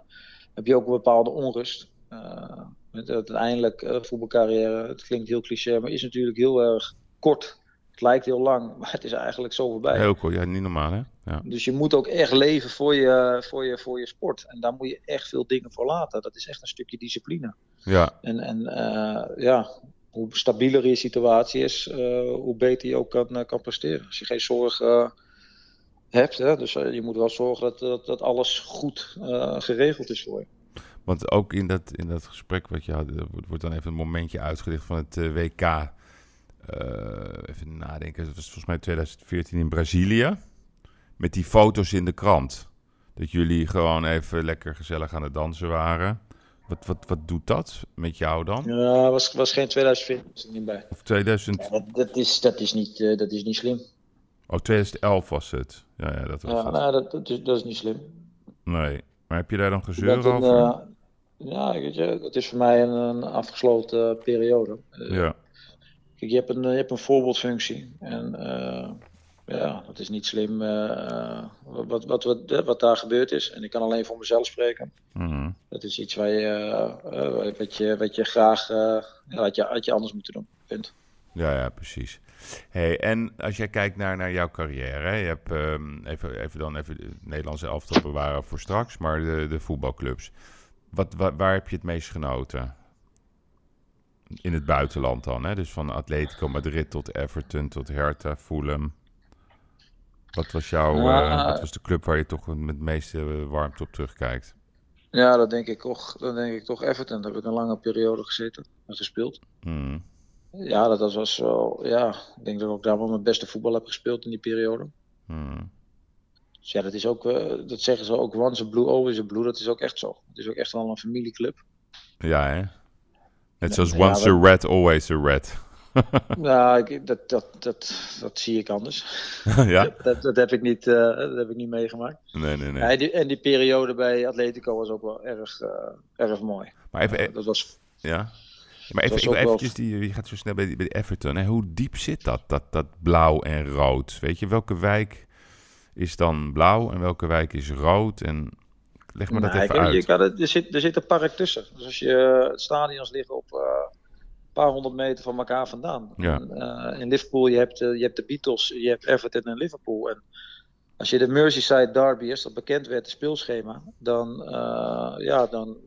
B: heb je ook een bepaalde onrust. Uh, uiteindelijk, uh, voetbalcarrière, het klinkt heel cliché, maar is natuurlijk heel erg kort. Het lijkt heel lang, maar het is eigenlijk zo voorbij.
A: Heel kort, ja, niet normaal hè? Ja.
B: Dus je moet ook echt leven voor je, voor, je, voor je sport. En daar moet je echt veel dingen voor laten. Dat is echt een stukje discipline.
A: Ja.
B: En, en ja, hoe stabieler je situatie is, uh, hoe beter je ook kan, uh, kan presteren. Als je geen zorg uh, hebt, hè, dus je moet wel zorgen dat, dat, dat alles goed geregeld is voor je.
A: Want ook in dat, in dat gesprek wat je had, wordt dan even een momentje uitgelicht van het WK. Even nadenken, dat was volgens mij 2014 in Brazilië. Met die foto's in de krant. Dat jullie gewoon even lekker gezellig aan het dansen waren. Wat, wat, wat doet dat met jou dan?
B: Ja, was, was geen 2014, was ik niet bij.
A: Of 2000?
B: Ja, dat, dat, is, dat, is niet, uh, dat is niet slim.
A: Oh, 2011 was het. Ja, ja dat was
B: ja,
A: het.
B: Nou, dat, dat, is, dat is niet slim.
A: Nee. Maar heb je daar dan gezeur over?
B: Uh, ja, weet je, het is voor mij een, een afgesloten uh, periode.
A: ja.
B: Kijk, je hebt een, je hebt een voorbeeldfunctie. En ja, dat is niet slim wat, wat, wat, wat daar gebeurd is. En ik kan alleen voor mezelf spreken.
A: Mm.
B: Dat is iets waar je, wat je, wat je graag had, je, had je anders moeten doen. Punt.
A: Ja, ja, precies. Hey, en als jij kijkt naar, naar jouw carrière, hè, je hebt um, even, even dan even de Nederlandse elftal bewaren voor straks, maar de, de voetbalclubs. Wat, waar, waar heb je het meest genoten? In het buitenland dan, hè? Dus van Atletico Madrid tot Everton, tot Hertha, Fulham. Wat was jouw,
B: Ja,
A: uh, wat was de club waar je toch met het meeste warmte op terugkijkt?
B: Ja, dat denk ik toch. Dat denk ik toch Everton. Daar heb ik een lange periode gezeten en gespeeld.
A: Hmm.
B: Ja, dat was wel. Ja, ik denk dat ik ook daar wel mijn beste voetbal heb gespeeld in die periode.
A: Hmm.
B: Dus ja, dat is ook. Uh, dat zeggen ze ook. Once a blue, always a blue. Dat is ook echt zo. Het is ook echt wel een familieclub.
A: Ja, hè? Net zoals
B: Ja,
A: once a red, always a red.
B: Ik, dat, dat, dat, dat zie ik anders.
A: ja?
B: Dat, dat, heb ik niet, eh, dat heb ik niet meegemaakt.
A: Nee, nee, nee.
B: Ja, die, en die periode bij Atletico was ook wel erg, eh, erg mooi.
A: Maar even,
B: dat was.
A: Ja. Maar even,
B: wel-
A: eventjes, die, je gaat zo snel bij, die- bij Everton. Hè? Hoe diep zit dat, dat, dat blauw en rood? Weet je, welke wijk is dan blauw en welke wijk is rood? En leg me dat
B: Nee,
A: even uit.
B: Je kan het, er, zit, er zit een park tussen. Dus als je het stadions liggen op eh, een paar honderd meter van elkaar vandaan.
A: Ja.
B: Eh, in Liverpool, je hebt, eh, je hebt de Beatles, je hebt Everton en Liverpool. En als je de Merseyside Derby, als dat bekend werd, het speelschema, dan, eh, ja, dan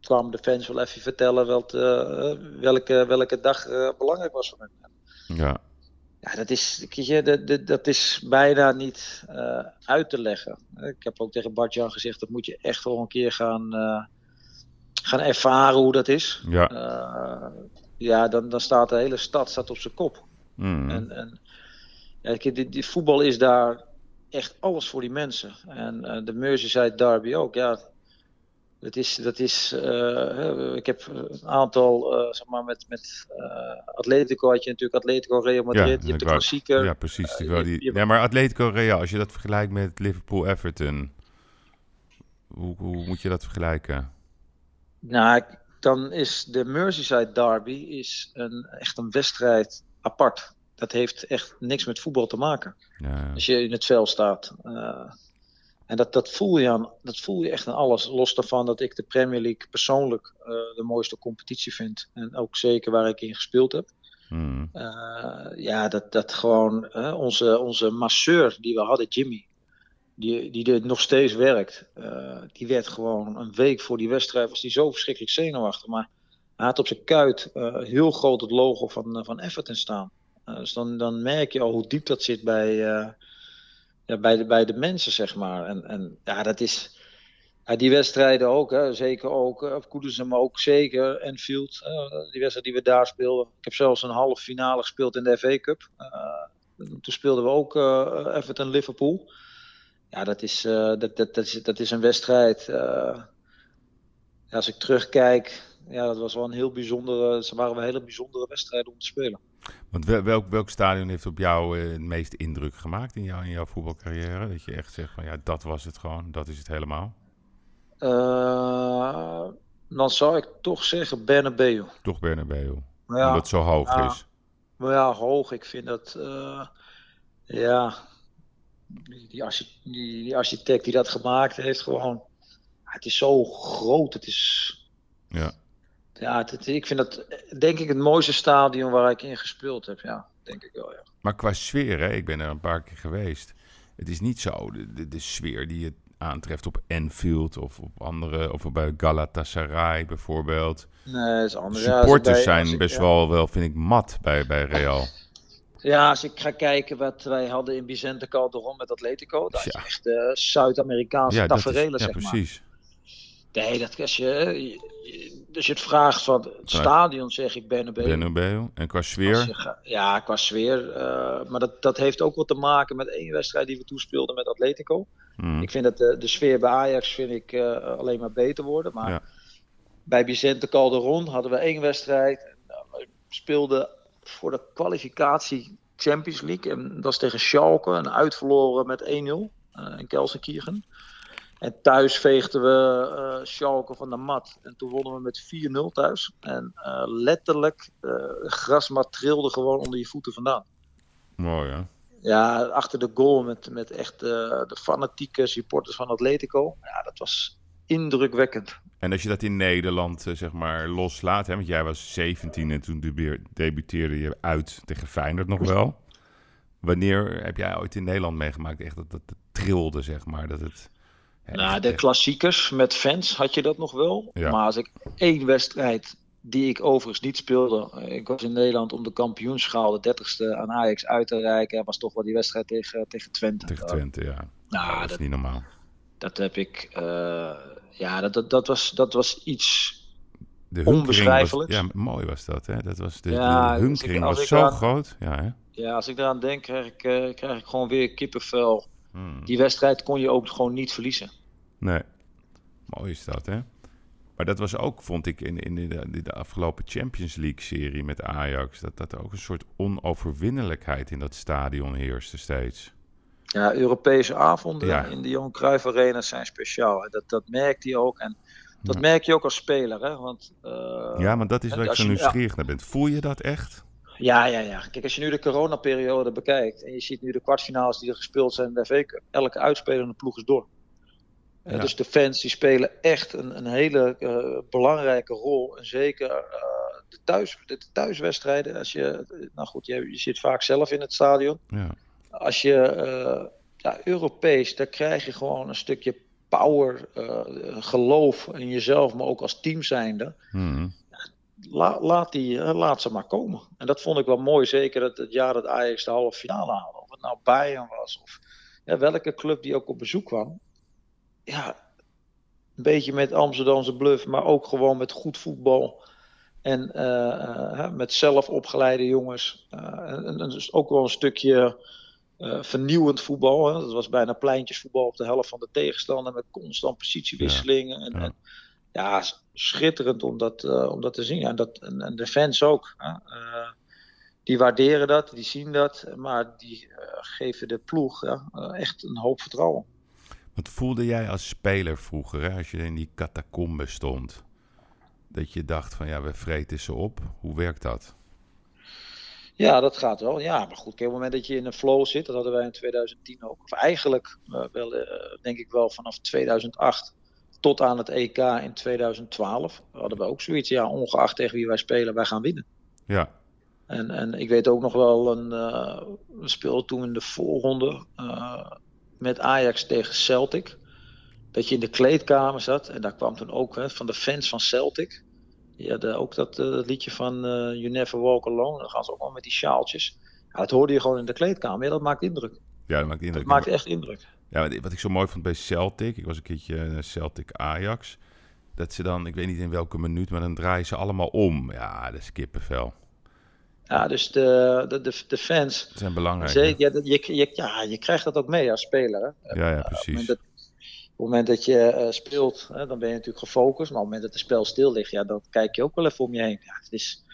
B: kwamen de fans wel even vertellen wat, eh, welke, welke dag eh, belangrijk was voor hen.
A: Ja,
B: Ja, dat is, je, dat, dat, dat is bijna niet eh, uit te leggen. Ik heb ook tegen Bart-Jan gezegd, dat moet je echt wel een keer gaan, eh, gaan ervaren hoe dat is.
A: ja.
B: Eh, ja, dan, dan staat de hele stad staat op zijn kop.
A: Mm.
B: En, en ja, die, die voetbal is daar echt alles voor die mensen. En de Merseyside Derby ook, ja. Dat is, dat is eh, ik heb een aantal, eh, zeg maar, met, met eh, Atletico had je natuurlijk Atletico Real Madrid, je hebt de klassieker.
A: Ja, precies. die... Nee, maar Atletico Real, als je dat vergelijkt met Liverpool-Everton, hoe, hoe moet je dat vergelijken?
B: Nou, dan is de Merseyside Derby is een, echt een wedstrijd apart. Dat heeft echt niks met voetbal te maken.
A: Ja,
B: Als je in het veld staat. En dat, dat, voel je aan, dat voel je echt aan alles. Los daarvan dat ik de Premier League persoonlijk eh, de mooiste competitie vind. En ook zeker waar ik in gespeeld heb.
A: Mm.
B: Eh, ja, dat, dat gewoon onze, onze masseur die we hadden, Jimmy, die, die er nog steeds werkt, eh, die werd gewoon een week voor die wedstrijd, was die zo verschrikkelijk zenuwachtig. Maar hij had op zijn kuit heel groot het logo van, van Everton staan. Dus dan, dan merk je al hoe diep dat zit bij, ja, bij, de, bij de mensen, zeg maar. En, en ja, dat is. Ja, die wedstrijden ook, hè, zeker ook, eh, op Koedersen, maar ook zeker Enfield, eh, die wedstrijd die we daar speelden. Ik heb zelfs een halve finale gespeeld in de FA Cup. Eh, toen speelden we ook eh Everton Liverpool. Ja, dat is, dat, dat, dat, is, dat is een wedstrijd. als ik terugkijk, ja, dat was wel een heel bijzondere, ze waren wel hele bijzondere wedstrijden om te spelen.
A: Want wel- welk, welk stadion heeft op jou eh, het meeste indruk gemaakt in, jou, in jouw voetbalcarrière? Dat je echt zegt van ja, dat was het gewoon, dat is het helemaal.
B: Eh, dan zou ik toch zeggen Bernabeu.
A: Toch Bernabeu,
B: ja,
A: omdat het zo hoog
B: ja.
A: is.
B: Maar ja, hoog. Ik vind dat. eh, ja. Die, die, die architect die dat gemaakt heeft, gewoon. Het is zo groot. Het is.
A: Ja.
B: Ja, het, het- ik vind dat denk ik het mooiste stadion waar ik in gespeeld heb. Ja, denk ik wel. Ja.
A: Maar qua sfeer, hè, ik ben er een paar keer geweest. Het is niet zo de, de, de sfeer die je aantreft op Anfield of op andere, of bij Galatasaray bijvoorbeeld.
B: Nee, dat is
A: De
B: anders. Ja,
A: supporters
B: bij-
A: zijn
B: ik-
A: best
B: ja.
A: wel, wel, vind ik, mat bij, bij Real.
B: Ja, als ik ga kijken wat wij hadden in Vicente Calderon met Atletico. Dat is echt eh, Zuid-Amerikaanse
A: Ja,
B: taferelen,
A: ja
B: zeg maar. Nee, dat als je, je- als je het vraagt van het stadion, zeg ik Bernabeu.
A: Bernabeu. En qua sfeer?
B: je ja, qua sfeer. eh, maar dat, dat heeft ook wat te maken met één wedstrijd die we toespeelden met Atletico.
A: Hmm.
B: Ik vind dat de, de sfeer bij Ajax vind ik, eh, alleen maar beter worden. Maar
A: Ja.
B: bij Vicente Calderon hadden we één wedstrijd. We speelden voor de kwalificatie Champions League. En dat is tegen Schalke. En uitverloren met 1-0 uh, in Kelsenkirchen. En thuis veegden we uh, Schalke van de mat. En toen wonnen we met 4-0 thuis. En uh, letterlijk, uh, grasmat trilde gewoon onder je voeten vandaan.
A: Mooi hè?
B: Ja, achter de goal met, met echt de fanatieke supporters van Atletico. Ja, dat was indrukwekkend.
A: En als je dat in Nederland zeg maar loslaat, hè, want jij was 17 en toen debuteerde je uit tegen Feyenoord nog wel. Wanneer heb jij ooit in Nederland meegemaakt echt dat, dat het trilde, zeg maar, dat het...
B: Nou, de klassiekers met fans had je dat nog wel. Ja. Maar als ik één wedstrijd die ik overigens niet speelde. Ik was in Nederland om de kampioenschaal, de 30ste aan Ajax uit te reiken. was toch wel die wedstrijd tegen, tegen Twente.
A: Tegen Twente, ja. Nou, dat is niet normaal.
B: Dat heb ik. Uh, ja, dat, dat, dat, was, dat was iets de onbeschrijfelijks.
A: ja, mooi was dat. Hè? Dat was de, ja, de hunkering was zo groot. Ja, hè?
B: ja, als ik eraan denk, krijg ik, uh, krijg ik gewoon weer kippenvel. Hmm. Die wedstrijd kon je ook gewoon niet verliezen.
A: Nee, mooi is dat, hè? Maar dat was ook, vond ik, in, in de, de afgelopen Champions League-serie met Ajax... Dat, dat er ook een soort onoverwinnelijkheid in dat stadion heerste steeds.
B: Ja, Europese avonden in de Johan Cruijff Arena zijn speciaal. Dat, dat merkt hij ook. En dat merk je ook als speler, hè? Want, uh,
A: ja, maar dat is waar ik zo nieuwsgierig naar ben. Voel je dat echt?
B: Ja, ja, ja. Kijk, als je nu de coronaperiode bekijkt en je ziet nu de kwartfinales die er gespeeld zijn in de elke uitspelende ploeg is door. Ja. Dus de fans die spelen echt een, een hele uh, belangrijke rol. En zeker uh, de, thuis, de thuiswedstrijden. Als je, nou goed, je, je zit vaak zelf in het stadion.
A: Ja.
B: Als je uh, ja, Europees, daar krijg je gewoon een stukje power, geloof in jezelf, maar ook als team zijnde.
A: Hmm.
B: La, laat, die, laat ze maar komen. En dat vond ik wel mooi, zeker het, het jaar dat Ajax de halve finale haalde. Of het nou Bayern was, of ja, welke club die ook op bezoek kwam ja, een beetje met Amsterdamse bluff, maar ook gewoon met goed voetbal. En uh, uh, met zelf opgeleide jongens. Uh, en, en, dus ook wel een stukje vernieuwend voetbal. Hè. Dat was bijna pleintjesvoetbal op de helft van de tegenstander. Met constant positiewisselingen. Ja, en, ja. En, ja schitterend om dat, om dat te zien. Ja, dat, en, en, de fans ook. die waarderen dat, die zien dat. Maar die geven de ploeg echt een hoop vertrouwen.
A: Wat voelde jij als speler vroeger, hè, als je in die catacombe stond? Dat je dacht van ja, we vreten ze op. Hoe werkt dat?
B: Ja, dat gaat wel. Ja, maar goed, op het moment dat je in een flow zit, dat hadden wij in 2010 ook. Of eigenlijk wel, denk ik wel vanaf 2008 tot aan het EK in 2012 hadden we ook zoiets. Ja, ongeacht tegen wie wij spelen, wij gaan winnen.
A: Ja.
B: En, en ik weet ook nog wel, een, uh, we speelden toen in de voorronde met Ajax tegen Celtic. Dat je in de kleedkamer zat. En daar kwam toen ook hè, van de fans van Celtic. Die hadden ook dat, uh, liedje van You Never Walk Alone. Dan gaan ze ook wel met die sjaaltjes. Ja, dat hoorde je gewoon in de kleedkamer. Ja, dat maakt indruk.
A: Ja, dat maakt indruk.
B: Dat maakt echt indruk.
A: Ja, wat ik zo mooi vond bij Celtic. Ik was een keertje Celtic Ajax. Dat ze dan, ik weet niet in welke minuut, maar dan draaien ze allemaal om. Ja, dat is kippenvel.
B: Ja, dus de, de, de, de fans.
A: Dat zijn belangrijk.
B: Zeker, ja, je, je, ja, je krijgt dat ook mee als speler.
A: Ja, ja, precies.
B: Op het moment dat, op het moment dat je uh, speelt, hè, dan ben je natuurlijk gefocust. Maar op het moment dat het spel stil ligt, ja, dan kijk je ook wel even om je heen. Ja, het is,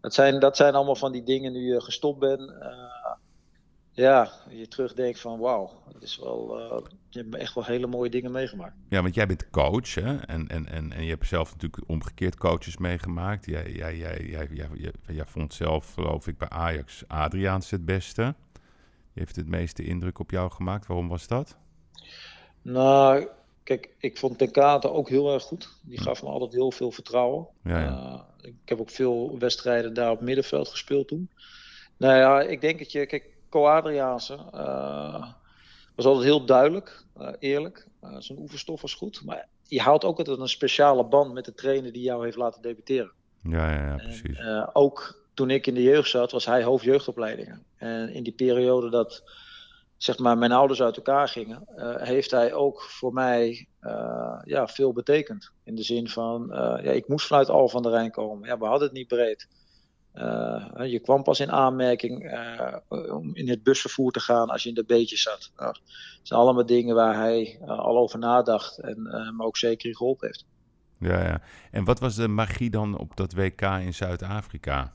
B: dat, zijn, dat zijn allemaal van die dingen nu je gestopt bent. Uh, ja, je terugdenkt van wauw, het is wel, uh, je hebt echt wel hele mooie dingen meegemaakt.
A: Ja, want jij bent coach hè? En, en, en, en je hebt zelf natuurlijk omgekeerd coaches meegemaakt. Jij, jij, jij, jij, jij, jij, vond zelf, geloof ik, bij Ajax Adriaans het beste. Die heeft het meeste indruk op jou gemaakt. Waarom was dat?
B: Nou, kijk, ik vond Ten Kate ook heel erg goed. Die gaf me altijd heel veel vertrouwen.
A: Ja, ja.
B: Uh, ik heb ook veel wedstrijden daar op middenveld gespeeld toen. Nou ja, ik denk dat je, kijk, Co-Adriaanse uh, was altijd heel duidelijk, uh, eerlijk. Uh, zijn oefenstof was goed. Maar je houdt ook altijd een speciale band met de trainer die jou heeft laten debuteren.
A: Ja, ja, ja precies.
B: En, ook toen ik in de jeugd zat, was hij hoofdjeugdopleidingen. En in die periode dat zeg maar, mijn ouders uit elkaar gingen, heeft hij ook voor mij ja, veel betekend. In de zin van, ja, ik moest vanuit Al van der Rijn komen. Ja, we hadden het niet breed. Uh, je kwam pas in aanmerking uh, om in het busvervoer te gaan als je in de beetjes zat. Nou, dat zijn allemaal dingen waar hij uh, al over nadacht en me ook zeker in geholpen heeft.
A: Ja, ja. En wat was de magie dan op dat WK in Zuid-Afrika?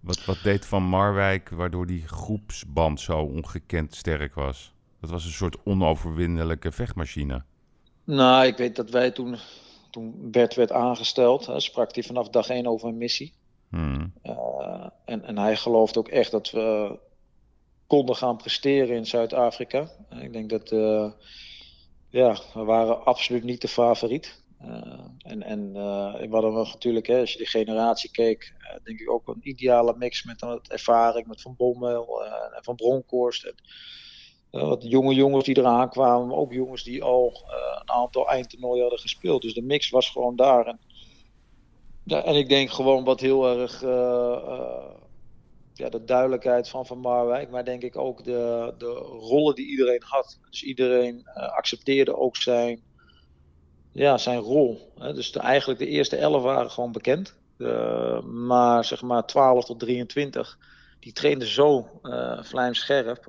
A: Wat, wat deed Van Marwijk waardoor die groepsband zo ongekend sterk was? Dat was een soort onoverwinnelijke vechtmachine.
B: Nou, ik weet dat wij toen, toen Bert werd aangesteld, hè, sprak hij vanaf dag één over een missie. Hmm. Uh, en, en hij gelooft ook echt dat we konden gaan presteren in Zuid-Afrika. Ik denk dat uh, ja, we waren absoluut niet de favoriet. Uh, en en we hadden natuurlijk, hè, als je die generatie keek, denk ik ook een ideale mix met dan het ervaring met Van Bommel en Van Bronkhorst. Wat jonge jongens die eraan kwamen, maar ook jongens die al een aantal eindtoernooien hadden gespeeld. Dus de mix was gewoon daar. Ja, en ik denk gewoon wat heel erg ja, de duidelijkheid van Van Marwijk, maar denk ik ook de, de rollen die iedereen had. Dus iedereen uh, accepteerde ook zijn, ja, zijn rol. Hè. Dus eigenlijk de eerste elf waren gewoon bekend. Maar zeg maar 12 tot 23, die trainden zo uh, vlijmscherp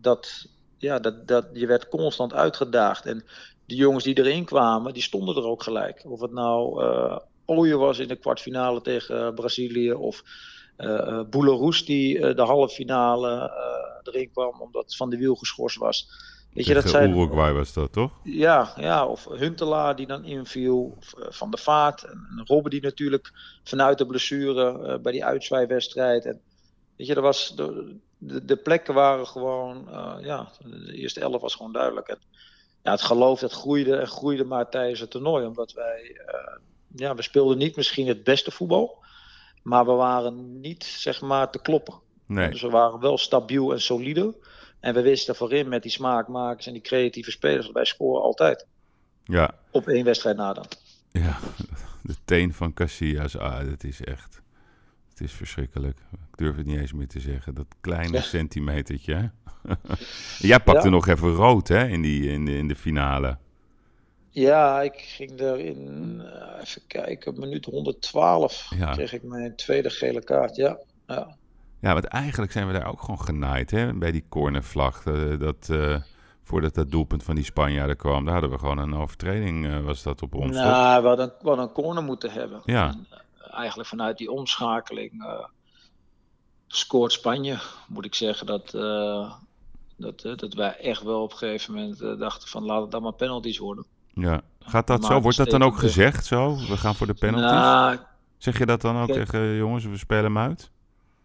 B: dat, ja, dat, dat je werd constant uitgedaagd. En de jongens die erin kwamen, die stonden er ook gelijk. Of het nou Ooyen was in de kwartfinale tegen Brazilië of uh, die uh, de halve finale erin kwam omdat Van de Wiel geschorst was.
A: Weet je, dat zijn, Uruguay was dat, toch?
B: Ja, ja, of Huntelaar die dan inviel, of, Van de Vaart. En, en Robben die natuurlijk vanuit de blessure bij die uitzwaaiwedstrijd. En, weet je, er was, de, de, de plekken waren gewoon, ja, de eerste elf was gewoon duidelijk. En, ja, het geloof dat groeide en groeide maar tijdens het toernooi. Omdat wij, ja, we speelden niet misschien het beste voetbal. Maar we waren niet, zeg maar, te kloppen. Nee. Dus we waren wel stabiel en solide. En we wisten voorin met die smaakmakers en die creatieve spelers, wij scoren altijd.
A: Ja.
B: Op één wedstrijd na dan.
A: Ja, de teen van Casillas, ah, dat is echt... Het is verschrikkelijk. Ik durf het niet eens meer te zeggen. Dat kleine ja. centimetertje. Jij pakte nog even rood hè, in, die, in, de, in de finale.
B: Ja, ik ging er in, uh, even kijken, minuut 112 ja. kreeg ik mijn tweede gele kaart. Ja, ja.
A: ja, want eigenlijk zijn we daar ook gewoon genaaid hè, bij die cornervlag. Uh, dat, uh, voordat dat doelpunt van die Spanjaarden kwam, daar hadden we gewoon een overtreding, was dat op ons.
B: Nou, we hadden, we hadden een corner moeten hebben. Ja. En, eigenlijk vanuit die omschakeling scoort Spanje, moet ik zeggen dat... dat, dat wij echt wel op een gegeven moment dachten van laat het dan maar penalties worden.
A: Ja, gaat dat zo? Wordt dat dan ook gezegd zo? We gaan voor de penalties? Nou, zeg je dat dan ook tegen jongens, we spelen hem uit?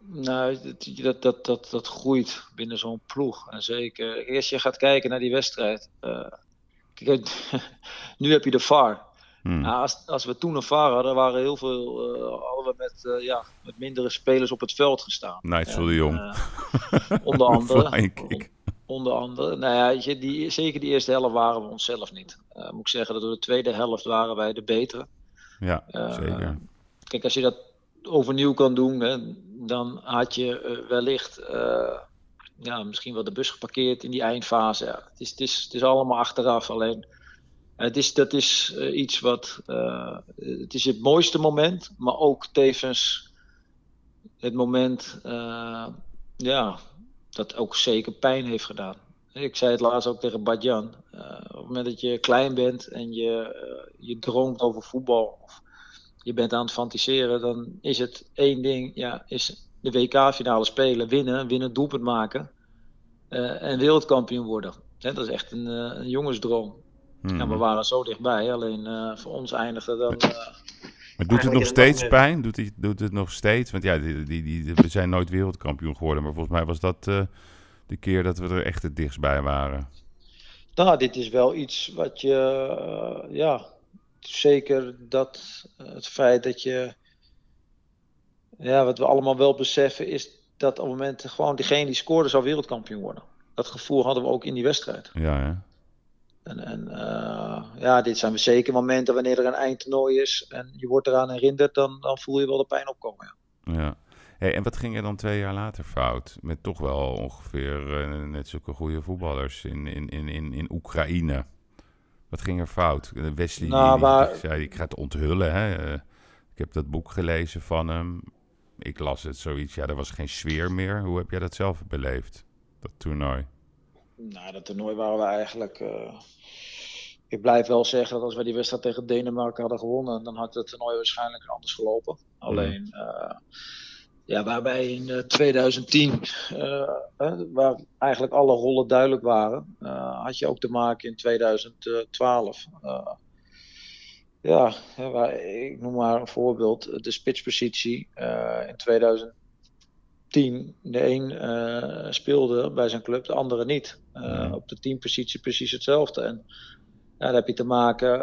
B: Nou, dat, dat, dat, dat groeit binnen zo'n ploeg. En zeker, eerst je gaat kijken naar die wedstrijd. Uh, kijk, nu heb je de VAR. Hmm. Nou, als, als we toen een VAR hadden, waren heel veel, uh, hadden we met, uh, ja, met mindere spelers op het veld gestaan.
A: Nigel de Jong.
B: onder andere onder andere. Nou ja, die, zeker die eerste helft waren we onszelf niet. Uh, moet ik zeggen dat door de tweede helft waren wij de betere.
A: Ja, uh, zeker.
B: Kijk, als je dat overnieuw kan doen, hè, dan had je uh, wellicht ja, misschien wel de bus geparkeerd in die eindfase. Ja, het, is, het, is, het is allemaal achteraf. Alleen, het is, dat is iets wat. het is het mooiste moment, maar ook tevens het moment. ja, dat ook zeker pijn heeft gedaan. Ik zei het laatst ook tegen Badjan. Uh, op het moment dat je klein bent en je, uh, je droomt over voetbal, of je bent aan het fantaseren, dan is het één ding, ja, is de WK-finale spelen, winnen, winnen, doelpunt maken uh, en wereldkampioen worden. Hè, dat is echt een, een jongensdroom. Mm. Ja, we waren zo dichtbij, alleen voor ons eindigde dan
A: maar doet het nog steeds pijn? Doet, die, doet het nog steeds? Want ja, die, die, die, we zijn nooit wereldkampioen geworden. Maar volgens mij was dat uh, de keer dat we er echt het dichtst bij waren.
B: Nou, dit is wel iets wat je... Uh, ja, zeker dat uh, het feit dat je... Ja, wat we allemaal wel beseffen is dat op het moment gewoon degene die scoorde zou wereldkampioen worden. Dat gevoel hadden we ook in die wedstrijd.
A: Ja, ja.
B: En, en uh, ja, dit zijn zeker momenten wanneer er een eindtoernooi is en je wordt eraan herinnerd, dan, dan voel je wel de pijn opkomen.
A: Ja. ja. Hey, en wat ging er dan twee jaar later fout? Met toch wel ongeveer uh, net zulke goede voetballers in, in, in, in, in Oekraïne. Wat ging er fout? Wesley nou, die, maar... die, zei, ik ga het onthullen. Hè? Uh, ik heb dat boek gelezen van hem. Ik las het zoiets, ja, er was geen sfeer meer. Hoe heb jij dat zelf beleefd, dat toernooi?
B: Nou, dat toernooi waren we eigenlijk ik blijf wel zeggen dat als wij die wedstrijd tegen Denemarken hadden gewonnen, dan had het toernooi waarschijnlijk anders gelopen. Alleen, uh, ja, waarbij in 2010, uh, waar eigenlijk alle rollen duidelijk waren, had je ook te maken in 2012. ja, waar, ik noem maar een voorbeeld, de spitspositie in 2010. De een speelde bij zijn club, de andere niet. Op de teampositie precies hetzelfde. En ja, dan heb je te maken.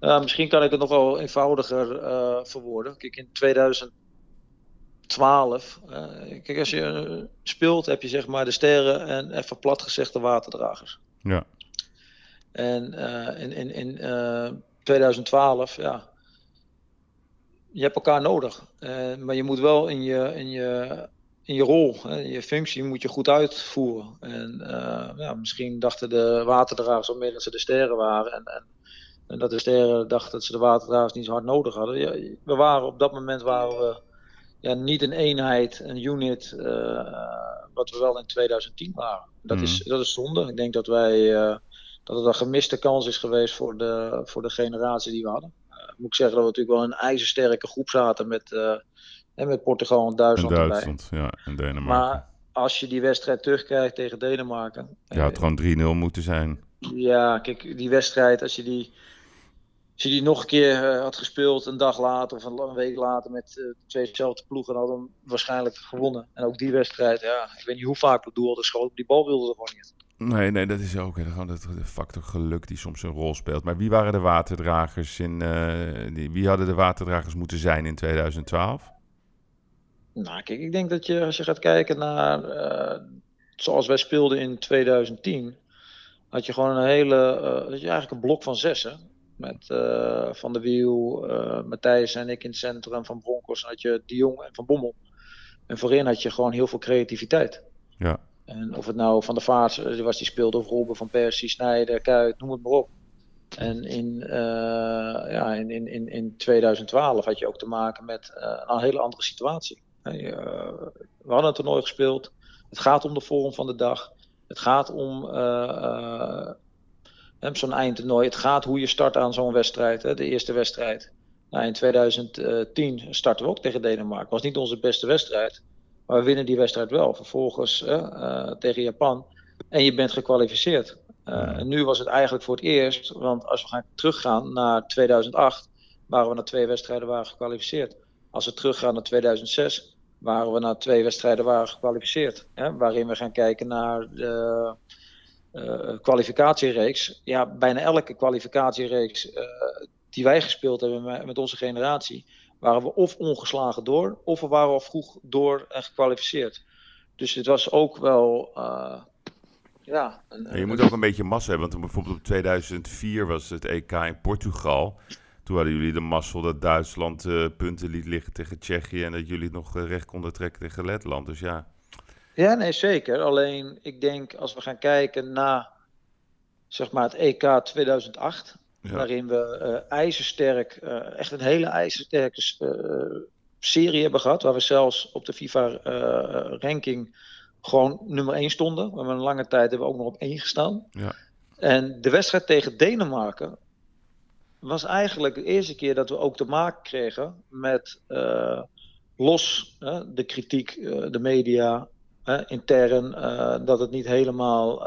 B: Uh, misschien kan ik het nog wel eenvoudiger verwoorden. Kijk, in 2012, uh, kijk, als je speelt, heb je zeg maar de sterren en even plat gezegd de waterdragers.
A: Ja.
B: En in, in, in 2012, ja, je hebt elkaar nodig. maar je moet wel in je, in je in je rol, hè, je functie moet je goed uitvoeren. En uh, ja, misschien dachten de waterdragers al meer dat ze de sterren waren. En, en, en, dat de sterren dachten dat ze de waterdragers niet zo hard nodig hadden. Ja, we waren op dat moment waren we ja, niet een eenheid, een unit, uh, wat we wel in 2010 waren. Dat, is, mhm. dat is zonde. Ik denk dat wij dat het een gemiste kans is geweest voor de, voor de generatie die we hadden. Moet ik zeggen dat we natuurlijk wel een ijzersterke groep zaten met en met Portugal en Duitsland,
A: en Duitsland ja, en Denemarken.
B: Maar als je die wedstrijd terugkrijgt tegen Denemarken...
A: Ja, het gewoon 3-0 moeten zijn.
B: Ja, kijk, die wedstrijd, als je die, als je die nog een keer uh, had gespeeld, een dag later of een, week later met uh, twee dezelfde ploegen, hadden we waarschijnlijk gewonnen. En ook die wedstrijd, ja, ik weet niet hoe vaak we doel hadden geschoten, die bal wilde er gewoon niet.
A: Nee, nee, dat is ook gewoon de factor geluk die soms een rol speelt. Maar wie waren de waterdragers in, uh, die, wie hadden de waterdragers moeten zijn in 2012?
B: Nou, kijk, ik denk dat je als je gaat kijken naar uh, zoals wij speelden in 2010, had je gewoon een hele, uh, dat je eigenlijk een blok van zessen. Met Van der Wiel, Matthijs en ik in het centrum, Van Broncos, en had je De Jong en Van Bommel. En voorin had je gewoon heel veel creativiteit.
A: Ja.
B: En of het nou Van de Vaart was, die speelde, of Robben van Persie, Snijder, Kuit, noem het maar op. En in, ja, in, in, in 2012 had je ook te maken met een hele andere situatie. Eh, we hadden een toernooi gespeeld. Het gaat om de vorm van de dag. Het gaat om zo'n eindtoernooi. Het gaat hoe je start aan zo'n wedstrijd. Hè, de eerste wedstrijd. Nou, in 2010 starten we ook tegen Denemarken. Het was niet onze beste wedstrijd. Maar we winnen die wedstrijd wel. Vervolgens uh, tegen Japan. En je bent gekwalificeerd. En nu was het eigenlijk voor het eerst. Want als we gaan teruggaan naar 2008. Waren we na twee wedstrijden waren gekwalificeerd. Als we teruggaan naar 2006, waren we na twee wedstrijden waren gekwalificeerd. Hè, waarin we gaan kijken naar de uh, kwalificatiereeks. Ja, bijna elke kwalificatiereeks uh, die wij gespeeld hebben met, onze generatie, waren we of ongeslagen door, of we waren al vroeg door en gekwalificeerd. Dus het was ook wel. Uh, ja,
A: een, je moet ook een beetje massa hebben, want bijvoorbeeld op 2004 was het EK in Portugal. Toen hadden jullie de mazzel dat Duitsland uh, punten liet liggen tegen Tsjechië en dat jullie het nog eh, recht konden trekken tegen Letland. Dus ja.
B: Ja, nee, zeker. Alleen ik denk als we gaan kijken naar zeg maar het EK 2008, waarin we uh, ijzersterk, uh, echt een hele ijzersterke serie hebben gehad, waar we zelfs op de FIFA-ranking gewoon nummer 1 stonden. We hebben een lange tijd hebben we ook nog op 1 gestaan.
A: Ja.
B: En de wedstrijd tegen Denemarken was eigenlijk de eerste keer dat we ook te maken kregen met uh, los de kritiek, uh, de media, intern, uh, dat het niet helemaal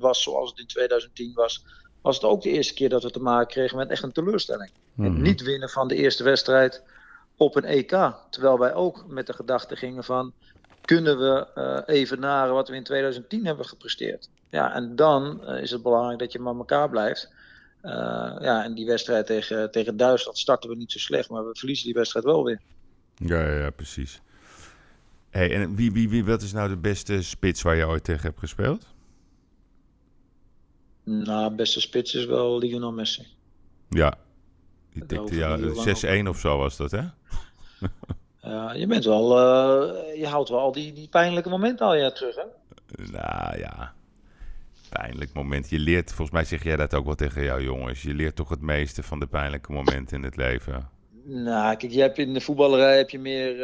B: was zoals het in 2010 was. Was het ook de eerste keer dat we te maken kregen met echt een teleurstelling. Mm Het niet winnen van de eerste wedstrijd op een EK. Terwijl wij ook met de gedachte gingen van kunnen we even naar wat we in 2010 hebben gepresteerd. Ja, en dan is het belangrijk dat je met elkaar blijft. Uh, ja, en die wedstrijd tegen, tegen Duitsland starten we niet zo slecht, maar we verliezen die wedstrijd wel weer.
A: Ja, ja, ja precies. Hey, en wie, wie, wie, wat is nou de beste spits waar je ooit tegen hebt gespeeld?
B: Nou, beste spits is wel Lionel Messi.
A: Ja, die tikte ja, 6-1 of zo was dat, hè?
B: ja, je bent wel, uh, je houdt wel al die, die pijnlijke momenten al ja, terug, hè?
A: Nou ja, pijnlijk moment. Je leert, volgens mij zeg jij dat ook wel tegen jouw jongens. Je leert toch het meeste van de pijnlijke momenten in het leven.
B: Nou, kijk, je hebt in de voetballerij heb je meer, uh,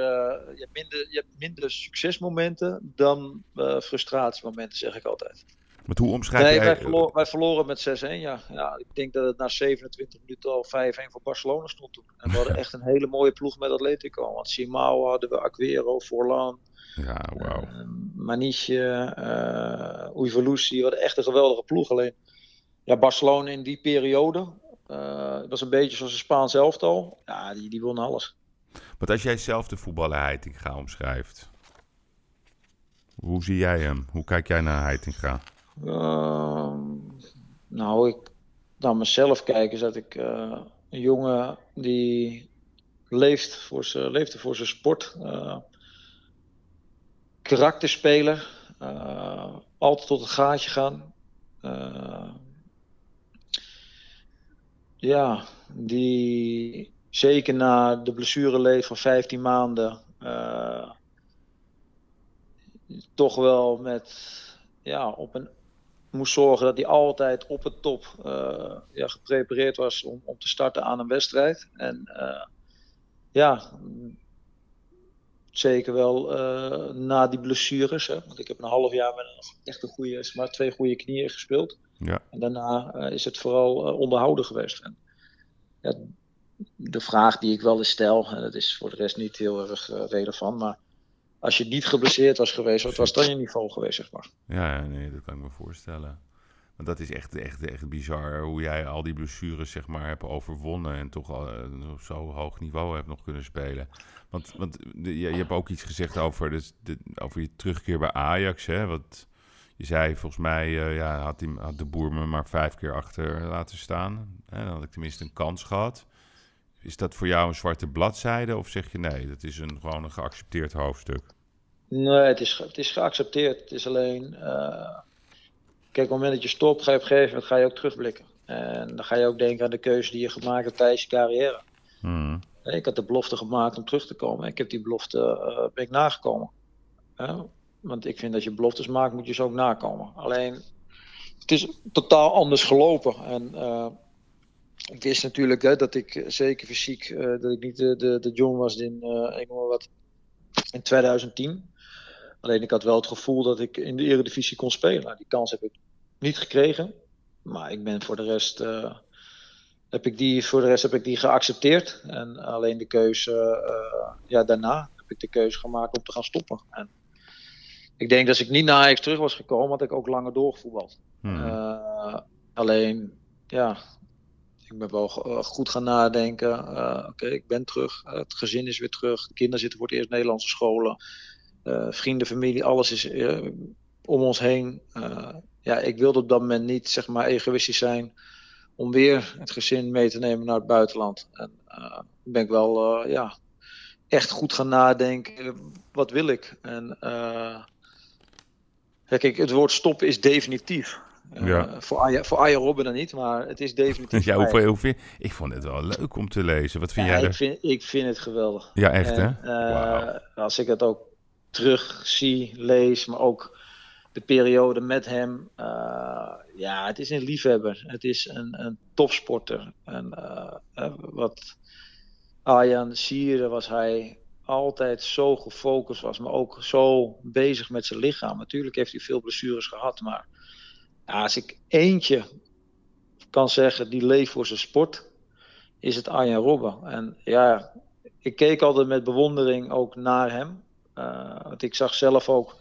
B: je hebt minder, je hebt minder succesmomenten dan uh, frustratiemomenten, zeg ik altijd.
A: Maar hoe omschrijf
B: nee,
A: jij...
B: Wij, verloren, wij verloren met 6-1, ja. ja. Ik denk dat het na 27 minuten al 5-1 voor Barcelona stond toen. En we hadden echt een hele mooie ploeg met Atletico. Want Simao hadden we, Aguero, Forlan.
A: Ja, wauw.
B: Uh, Maniche, uh, Uivalusi. We hadden echt een geweldige ploeg. Alleen, ja, Barcelona in die periode... Uh, was een beetje zoals een Spaans elftal. Ja, die, die won alles.
A: Want als jij zelf de voetballer Heitinga omschrijft... Hoe zie jij hem? Hoe kijk jij naar Heitinga?
B: Uh, nou, ik naar mezelf kijk is dat ik uh, een jongen die leeft voor zijn, leefde voor zijn sport. Uh, karakterspeler. Uh, altijd tot het gaatje gaan. ja, die zeker na de blessure leed van 15 maanden. toch wel met ja, op een moest zorgen dat hij altijd op het top uh, ja, geprepareerd was om, om te starten aan een wedstrijd. En uh, ja, zeker wel uh, na die blessures. Hè, want ik heb een half jaar met een echt een goede, maar twee goede knieën gespeeld.
A: Ja.
B: En daarna is het vooral onderhouden geweest. En, ja, de vraag die ik wel eens stel, en dat is voor de rest niet heel erg relevant, maar als je niet geblesseerd was geweest, wat was dan je niveau geweest, zeg maar?
A: Ja, nee, dat kan ik me voorstellen. Want dat is echt, echt, echt bizar hoe jij al die blessures zeg maar, hebt overwonnen en toch al op zo hoog niveau hebt nog kunnen spelen. Want, want je, je, hebt ook iets gezegd over, over je terugkeer bij Ajax. Hè? Wat, je zei volgens mij, uh, ja, had, die, de boer me maar vijf keer achter laten staan. Dan had ik tenminste een kans gehad. Is dat voor jou een zwarte bladzijde of zeg je nee, dat is een, gewoon een geaccepteerd hoofdstuk?
B: Nee, het is, het is geaccepteerd. Het is alleen, uh, kijk, op het moment dat je stopt, ga je op een gegeven moment ga je ook terugblikken. En dan ga je ook denken aan de keuze die je gemaakt hebt tijdens je carrière.
A: Hmm.
B: Ik had de belofte gemaakt om terug te komen. Ik heb die belofte uh, ben ik nagekomen. Want ik vind dat je beloftes maakt, moet je ze ook nakomen. Alleen, het is totaal anders gelopen. En ik wist natuurlijk hè, dat ik zeker fysiek, uh, dat ik niet de, de, de John was in, uh, ik maar wat, in 2010. Alleen ik had wel het gevoel dat ik in de Eredivisie kon spelen. Nou, die kans heb ik niet gekregen. Maar ik ben voor de rest, uh, heb ik die, voor de rest heb ik die geaccepteerd. En alleen de keuze, ja, daarna heb ik de keuze gemaakt om te gaan stoppen. En ik denk dat als ik niet naar Ajax terug was gekomen, had ik ook langer doorgevoetbald.
A: Hmm.
B: alleen, ja, ik ben wel goed gaan nadenken. Uh, Oké, ik ben terug. Uh, het gezin is weer terug. De kinderen zitten voor het eerst Nederlandse scholen. Uh, vrienden, familie, alles is om ons heen. ja, ik wilde op dat moment niet zeg maar egoïstisch zijn om weer het gezin mee te nemen naar het buitenland. En ben ik wel ja, echt goed gaan nadenken. Wat wil ik? En kijk, het woord stoppen is definitief. Uh,
A: ja.
B: Voor Arjen voor Arjen Robben dan niet, maar het is definitief.
A: ja, hoeveel, hoeveel, ik vond het wel leuk om te lezen. Wat vind
B: ja,
A: jij er?
B: Ik vind, ik vind het geweldig.
A: Ja, echt
B: en,
A: hè?
B: Uh, wow. Als ik het ook terug zie, lees, maar ook de periode met hem. Uh, ja, het is een liefhebber. Het is een, een topsporter. En wat Arjan Sieren was hij altijd zo gefocust was, maar ook zo bezig met zijn lichaam. Natuurlijk heeft hij veel blessures gehad, maar als ik eentje kan zeggen die leeft voor zijn sport, is het Arjen Robben. En ja, ik keek altijd met bewondering ook naar hem. Uh, want ik zag zelf ook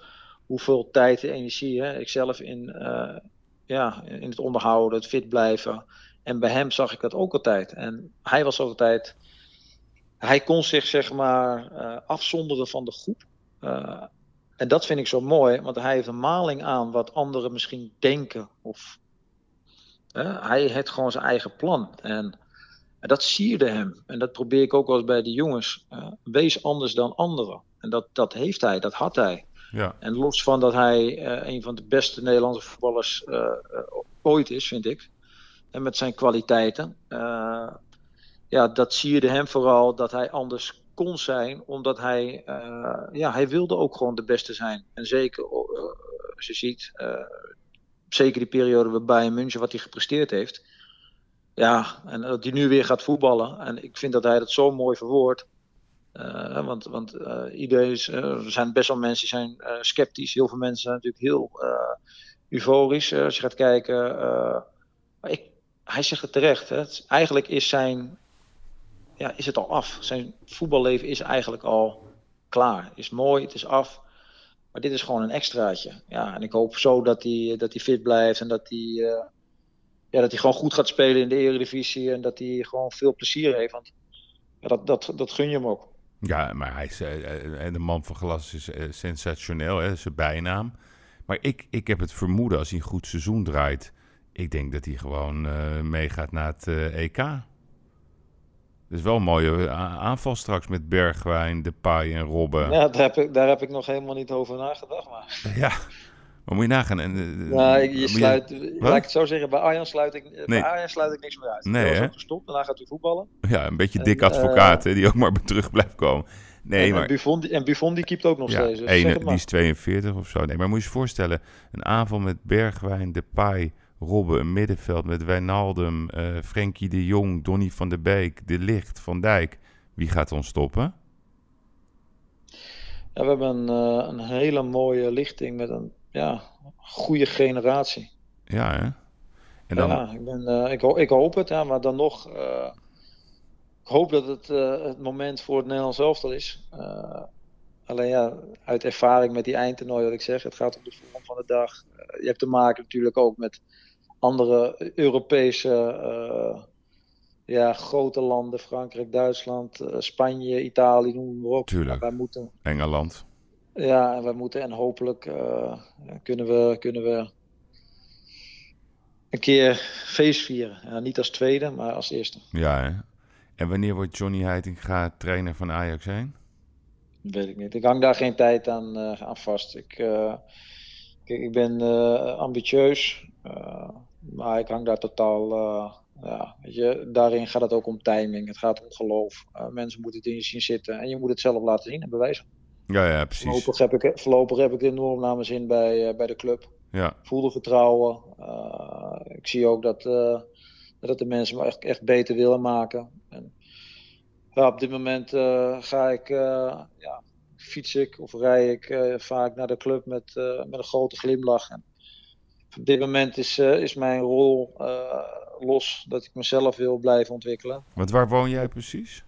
B: hoeveel tijd en energie ik zelf in, uh, ja, in het onderhouden, het fit blijven. En bij hem zag ik dat ook altijd. En hij was altijd. Hij kon zich zeg maar uh, afzonderen van de groep. En dat vind ik zo mooi, want hij heeft een maling aan wat anderen misschien denken. Of, hè, hij heeft gewoon zijn eigen plan. En, en, dat sierde hem. En dat probeer ik ook wel eens bij de jongens. Uh, wees anders dan anderen. En dat, dat heeft hij, dat had hij.
A: Ja.
B: En los van dat hij uh, een van de beste Nederlandse voetballers uh, ooit is, vind ik. En met zijn kwaliteiten. ja, dat sierde hem vooral dat hij anders kon zijn, omdat hij, uh, ja, hij wilde ook gewoon de beste zijn. En zeker, uh, als je ziet, uh, zeker die periode bij Bayern München, wat hij gepresteerd heeft. Ja, en dat hij nu weer gaat voetballen. En ik vind dat hij dat zo mooi verwoordt. want want iedereen is, er zijn best wel mensen die zijn sceptisch. Heel veel mensen zijn natuurlijk heel euforisch als je gaat kijken. ik, hij zegt het terecht. Hè. eigenlijk is, zijn, ja, is het al af. Zijn voetballeven is eigenlijk al klaar. Is mooi, het is af. Maar dit is gewoon een extraatje. Ja, en ik hoop zo dat hij, dat hij fit blijft en dat hij, ja, dat hij gewoon goed gaat spelen in de Eredivisie. En dat hij gewoon veel plezier heeft. Want ja, dat, dat, dat gun je hem ook.
A: Ja, maar hij is, uh, de man van glas is sensationeel, hè, zijn bijnaam. Maar ik, ik heb het vermoeden als hij een goed seizoen draait. Ik denk dat hij gewoon meegaat naar het EK. Dat is wel een mooie aanval straks met Bergwijn, Depay en Robben.
B: Ja, daar heb, ik, daar heb ik nog helemaal niet over nagedacht. Maar...
A: Ja, maar moet je nagaan. En,
B: ja, je sluit, laat ik het zo zeggen, bij Arjan sluit ik, nee. bij Arjan sluit ik niks meer uit. Nee, hè? gestopt, daarna gaat hij voetballen.
A: Ja, een beetje dik advocaat, uh, die ook maar terug blijft komen. Nee,
B: en,
A: maar...
B: Buffon, die, en Buffon die keept ook nog ja, steeds. Dus
A: ene, die is 42 of zo. Nee, maar moet je je voorstellen, een aanval met Bergwijn, Depay, Robben, een middenveld met Wijnaldum, uh, Frenkie de Jong, Donny van der Beek, De Licht, Van Dijk. Wie gaat ons stoppen?
B: Ja, we hebben een, uh, een hele mooie lichting met een ja, goede generatie.
A: Ja, hè?
B: En dan... Ja, ik, ben, uh, ik, ik, hoop het, ja, maar dan nog. Ik hoop dat het het moment voor het Nederlands elftal is. alleen ja, uit ervaring met die eindtoernooi, wat ik zeg, het gaat op de vorm van de dag. je hebt te maken natuurlijk ook met andere Europese ja, grote landen, Frankrijk, Duitsland, Spanje, Italië, noem maar op.
A: Tuurlijk.
B: Wij moeten,
A: Engeland.
B: Ja, en we moeten en hopelijk uh, kunnen, we, kunnen we een keer feest vieren. Ja, niet als tweede, maar als eerste.
A: Ja, hè? En wanneer wordt Johnny Heitinga trainer van Ajax heen?
B: Weet ik niet. Ik hang daar geen tijd aan, aan vast. Ik, kijk, ik ben ambitieus, maar ik hang daar totaal. ja, weet je, daarin gaat het ook om timing. Het gaat om geloof. mensen moeten het in je zien zitten en je moet het zelf laten zien en bewijzen.
A: Ja, ja, precies.
B: Voorlopig heb ik, voorlopig heb ik enorm naar mijn zin bij, uh, bij de club.
A: Ja.
B: Voelde vertrouwen. Uh, ik zie ook dat, uh, dat de mensen me echt, echt beter willen maken. En, ja, op dit moment ga ik, ja, fiets ik of rij ik vaak naar de club met, met een grote glimlach. En op dit moment is, is mijn rol los dat ik mezelf wil blijven ontwikkelen.
A: Want waar woon jij precies?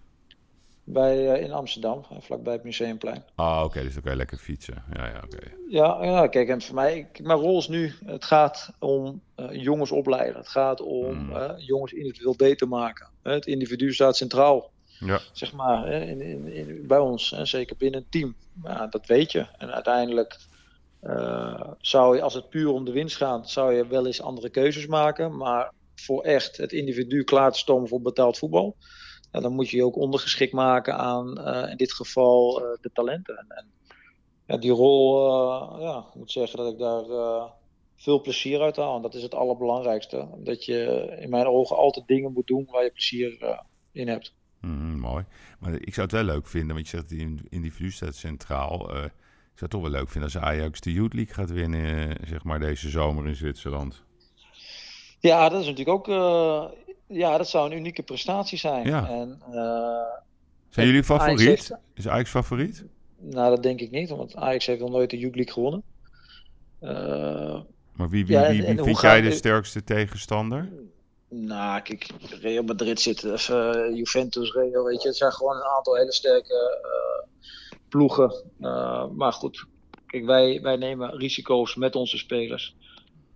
B: bij, uh, in Amsterdam, vlakbij het Museumplein.
A: Ah, oké, okay, dus dan kan je lekker fietsen. Ja, ja, oké. Okay.
B: Ja, ja, kijk, en voor mij, ik, mijn rol is nu, het gaat om uh, jongens opleiden. Het gaat om mm. uh, jongens individueel beter maken. Het individu staat centraal,
A: ja.
B: zeg maar, in, in, in, bij ons. En zeker binnen een team. Ja, dat weet je. En uiteindelijk zou je, als het puur om de winst gaat, zou je wel eens andere keuzes maken. Maar voor echt het individu klaar te stomen voor betaald voetbal dan moet je je ook ondergeschikt maken aan uh, in dit geval uh, de talenten. En, en ja, die rol, ja, ik moet zeggen dat ik daar veel plezier uit haal. En dat is het allerbelangrijkste. Dat je in mijn ogen altijd dingen moet doen waar je plezier in hebt.
A: Mm, mooi. Maar ik zou het wel leuk vinden, want je zegt die individu staat centraal. Ik zou het toch wel leuk vinden als Ajax de Youth League gaat winnen, zeg maar, deze zomer in Zwitserland.
B: Ja, dat is natuurlijk ook ja, dat zou een unieke prestatie zijn.
A: Ja.
B: En, uh,
A: zijn jullie favoriet? Heeft... Is Ajax favoriet?
B: Nou, dat denk ik niet, want Ajax heeft nog nooit de Youth League gewonnen. Uh,
A: maar wie, wie, wie, wie vind jij de sterkste tegenstander?
B: Nou, kijk, Real Madrid zit, uh, Juventus, Real, weet je, het zijn gewoon een aantal hele sterke ploegen. maar goed, kijk, wij, wij nemen risico's met onze spelers.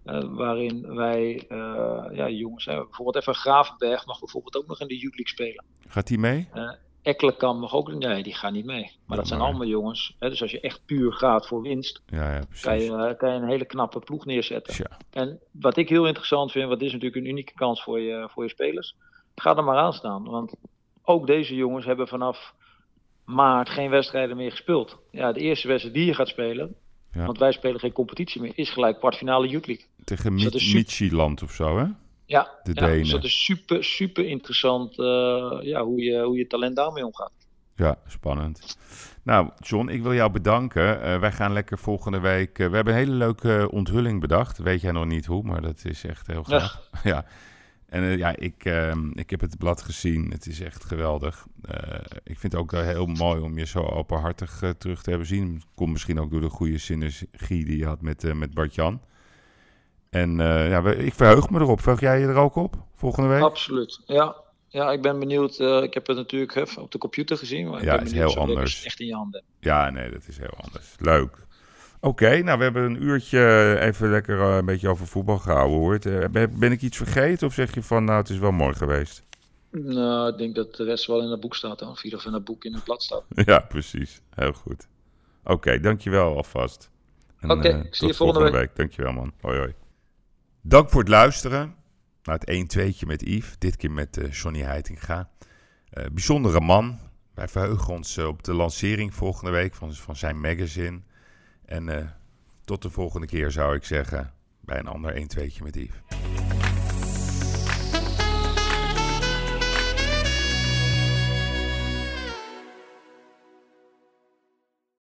B: Uh, waarin wij, uh, ja, jongens, hebben bijvoorbeeld even Gravenberg mag bijvoorbeeld ook nog in de Youth League spelen.
A: Gaat hij mee?
B: Uh, Ekkelenkamp mag ook, nee, die gaan niet mee. Maar ja, dat zijn maar... allemaal jongens. Hè, dus als je echt puur gaat voor winst,
A: ja, ja,
B: kan, je, kan je een hele knappe ploeg neerzetten. En wat ik heel interessant vind, wat is natuurlijk een unieke kans voor je, voor je spelers, ga er maar aan staan. Want ook deze jongens hebben vanaf maart geen wedstrijden meer gespeeld. Ja, de eerste wedstrijd die je gaat spelen, ja. Want wij spelen geen competitie meer. Is gelijk kwartfinale Youth League.
A: Tegen dus Michieland of zo, hè?
B: Ja, de ja, dus dat is super, super interessant uh, ja, hoe, je, hoe je talent daarmee omgaat.
A: Ja, spannend. Nou, John, ik wil jou bedanken. Uh, wij gaan lekker volgende week. Uh, we hebben een hele leuke onthulling bedacht. Weet jij nog niet hoe, maar dat is echt heel gaaf. Ja. ja. En uh, ja, ik, uh, ik heb het blad gezien. Het is echt geweldig. Uh, ik vind het ook heel mooi om je zo openhartig terug te hebben zien. Komt misschien ook door de goede synergie die je had met, met Bart-Jan. En ja, ik verheug me erop. Verheug jij je er ook op volgende week?
B: Absoluut, ja. Ja, ik ben benieuwd. ik heb het natuurlijk op de computer gezien. Maar
A: ja, het is heel anders.
B: Echt in je handen.
A: Ja, nee, dat is heel anders. Leuk. Oké, nou we hebben een uurtje even lekker een beetje over voetbal gehouden hoort. ben ik iets vergeten of zeg je van nou het is wel mooi geweest?
B: Nou, ik denk dat de rest wel in het boek staat dan. Of in het boek in het blad staat.
A: Ja, precies. Heel goed. Oké, dankjewel alvast.
B: Oké, okay, uh, zie je volgende, week. week.
A: Dankjewel man. Hoi hoi. Dank voor het luisteren naar het 1 2 met Yves. Dit keer met uh, Johnny Heitinga. Bijzondere man. Wij verheugen ons op de lancering volgende week van, van zijn magazine. En tot de volgende keer zou ik zeggen bij een ander 1 2 met Yves.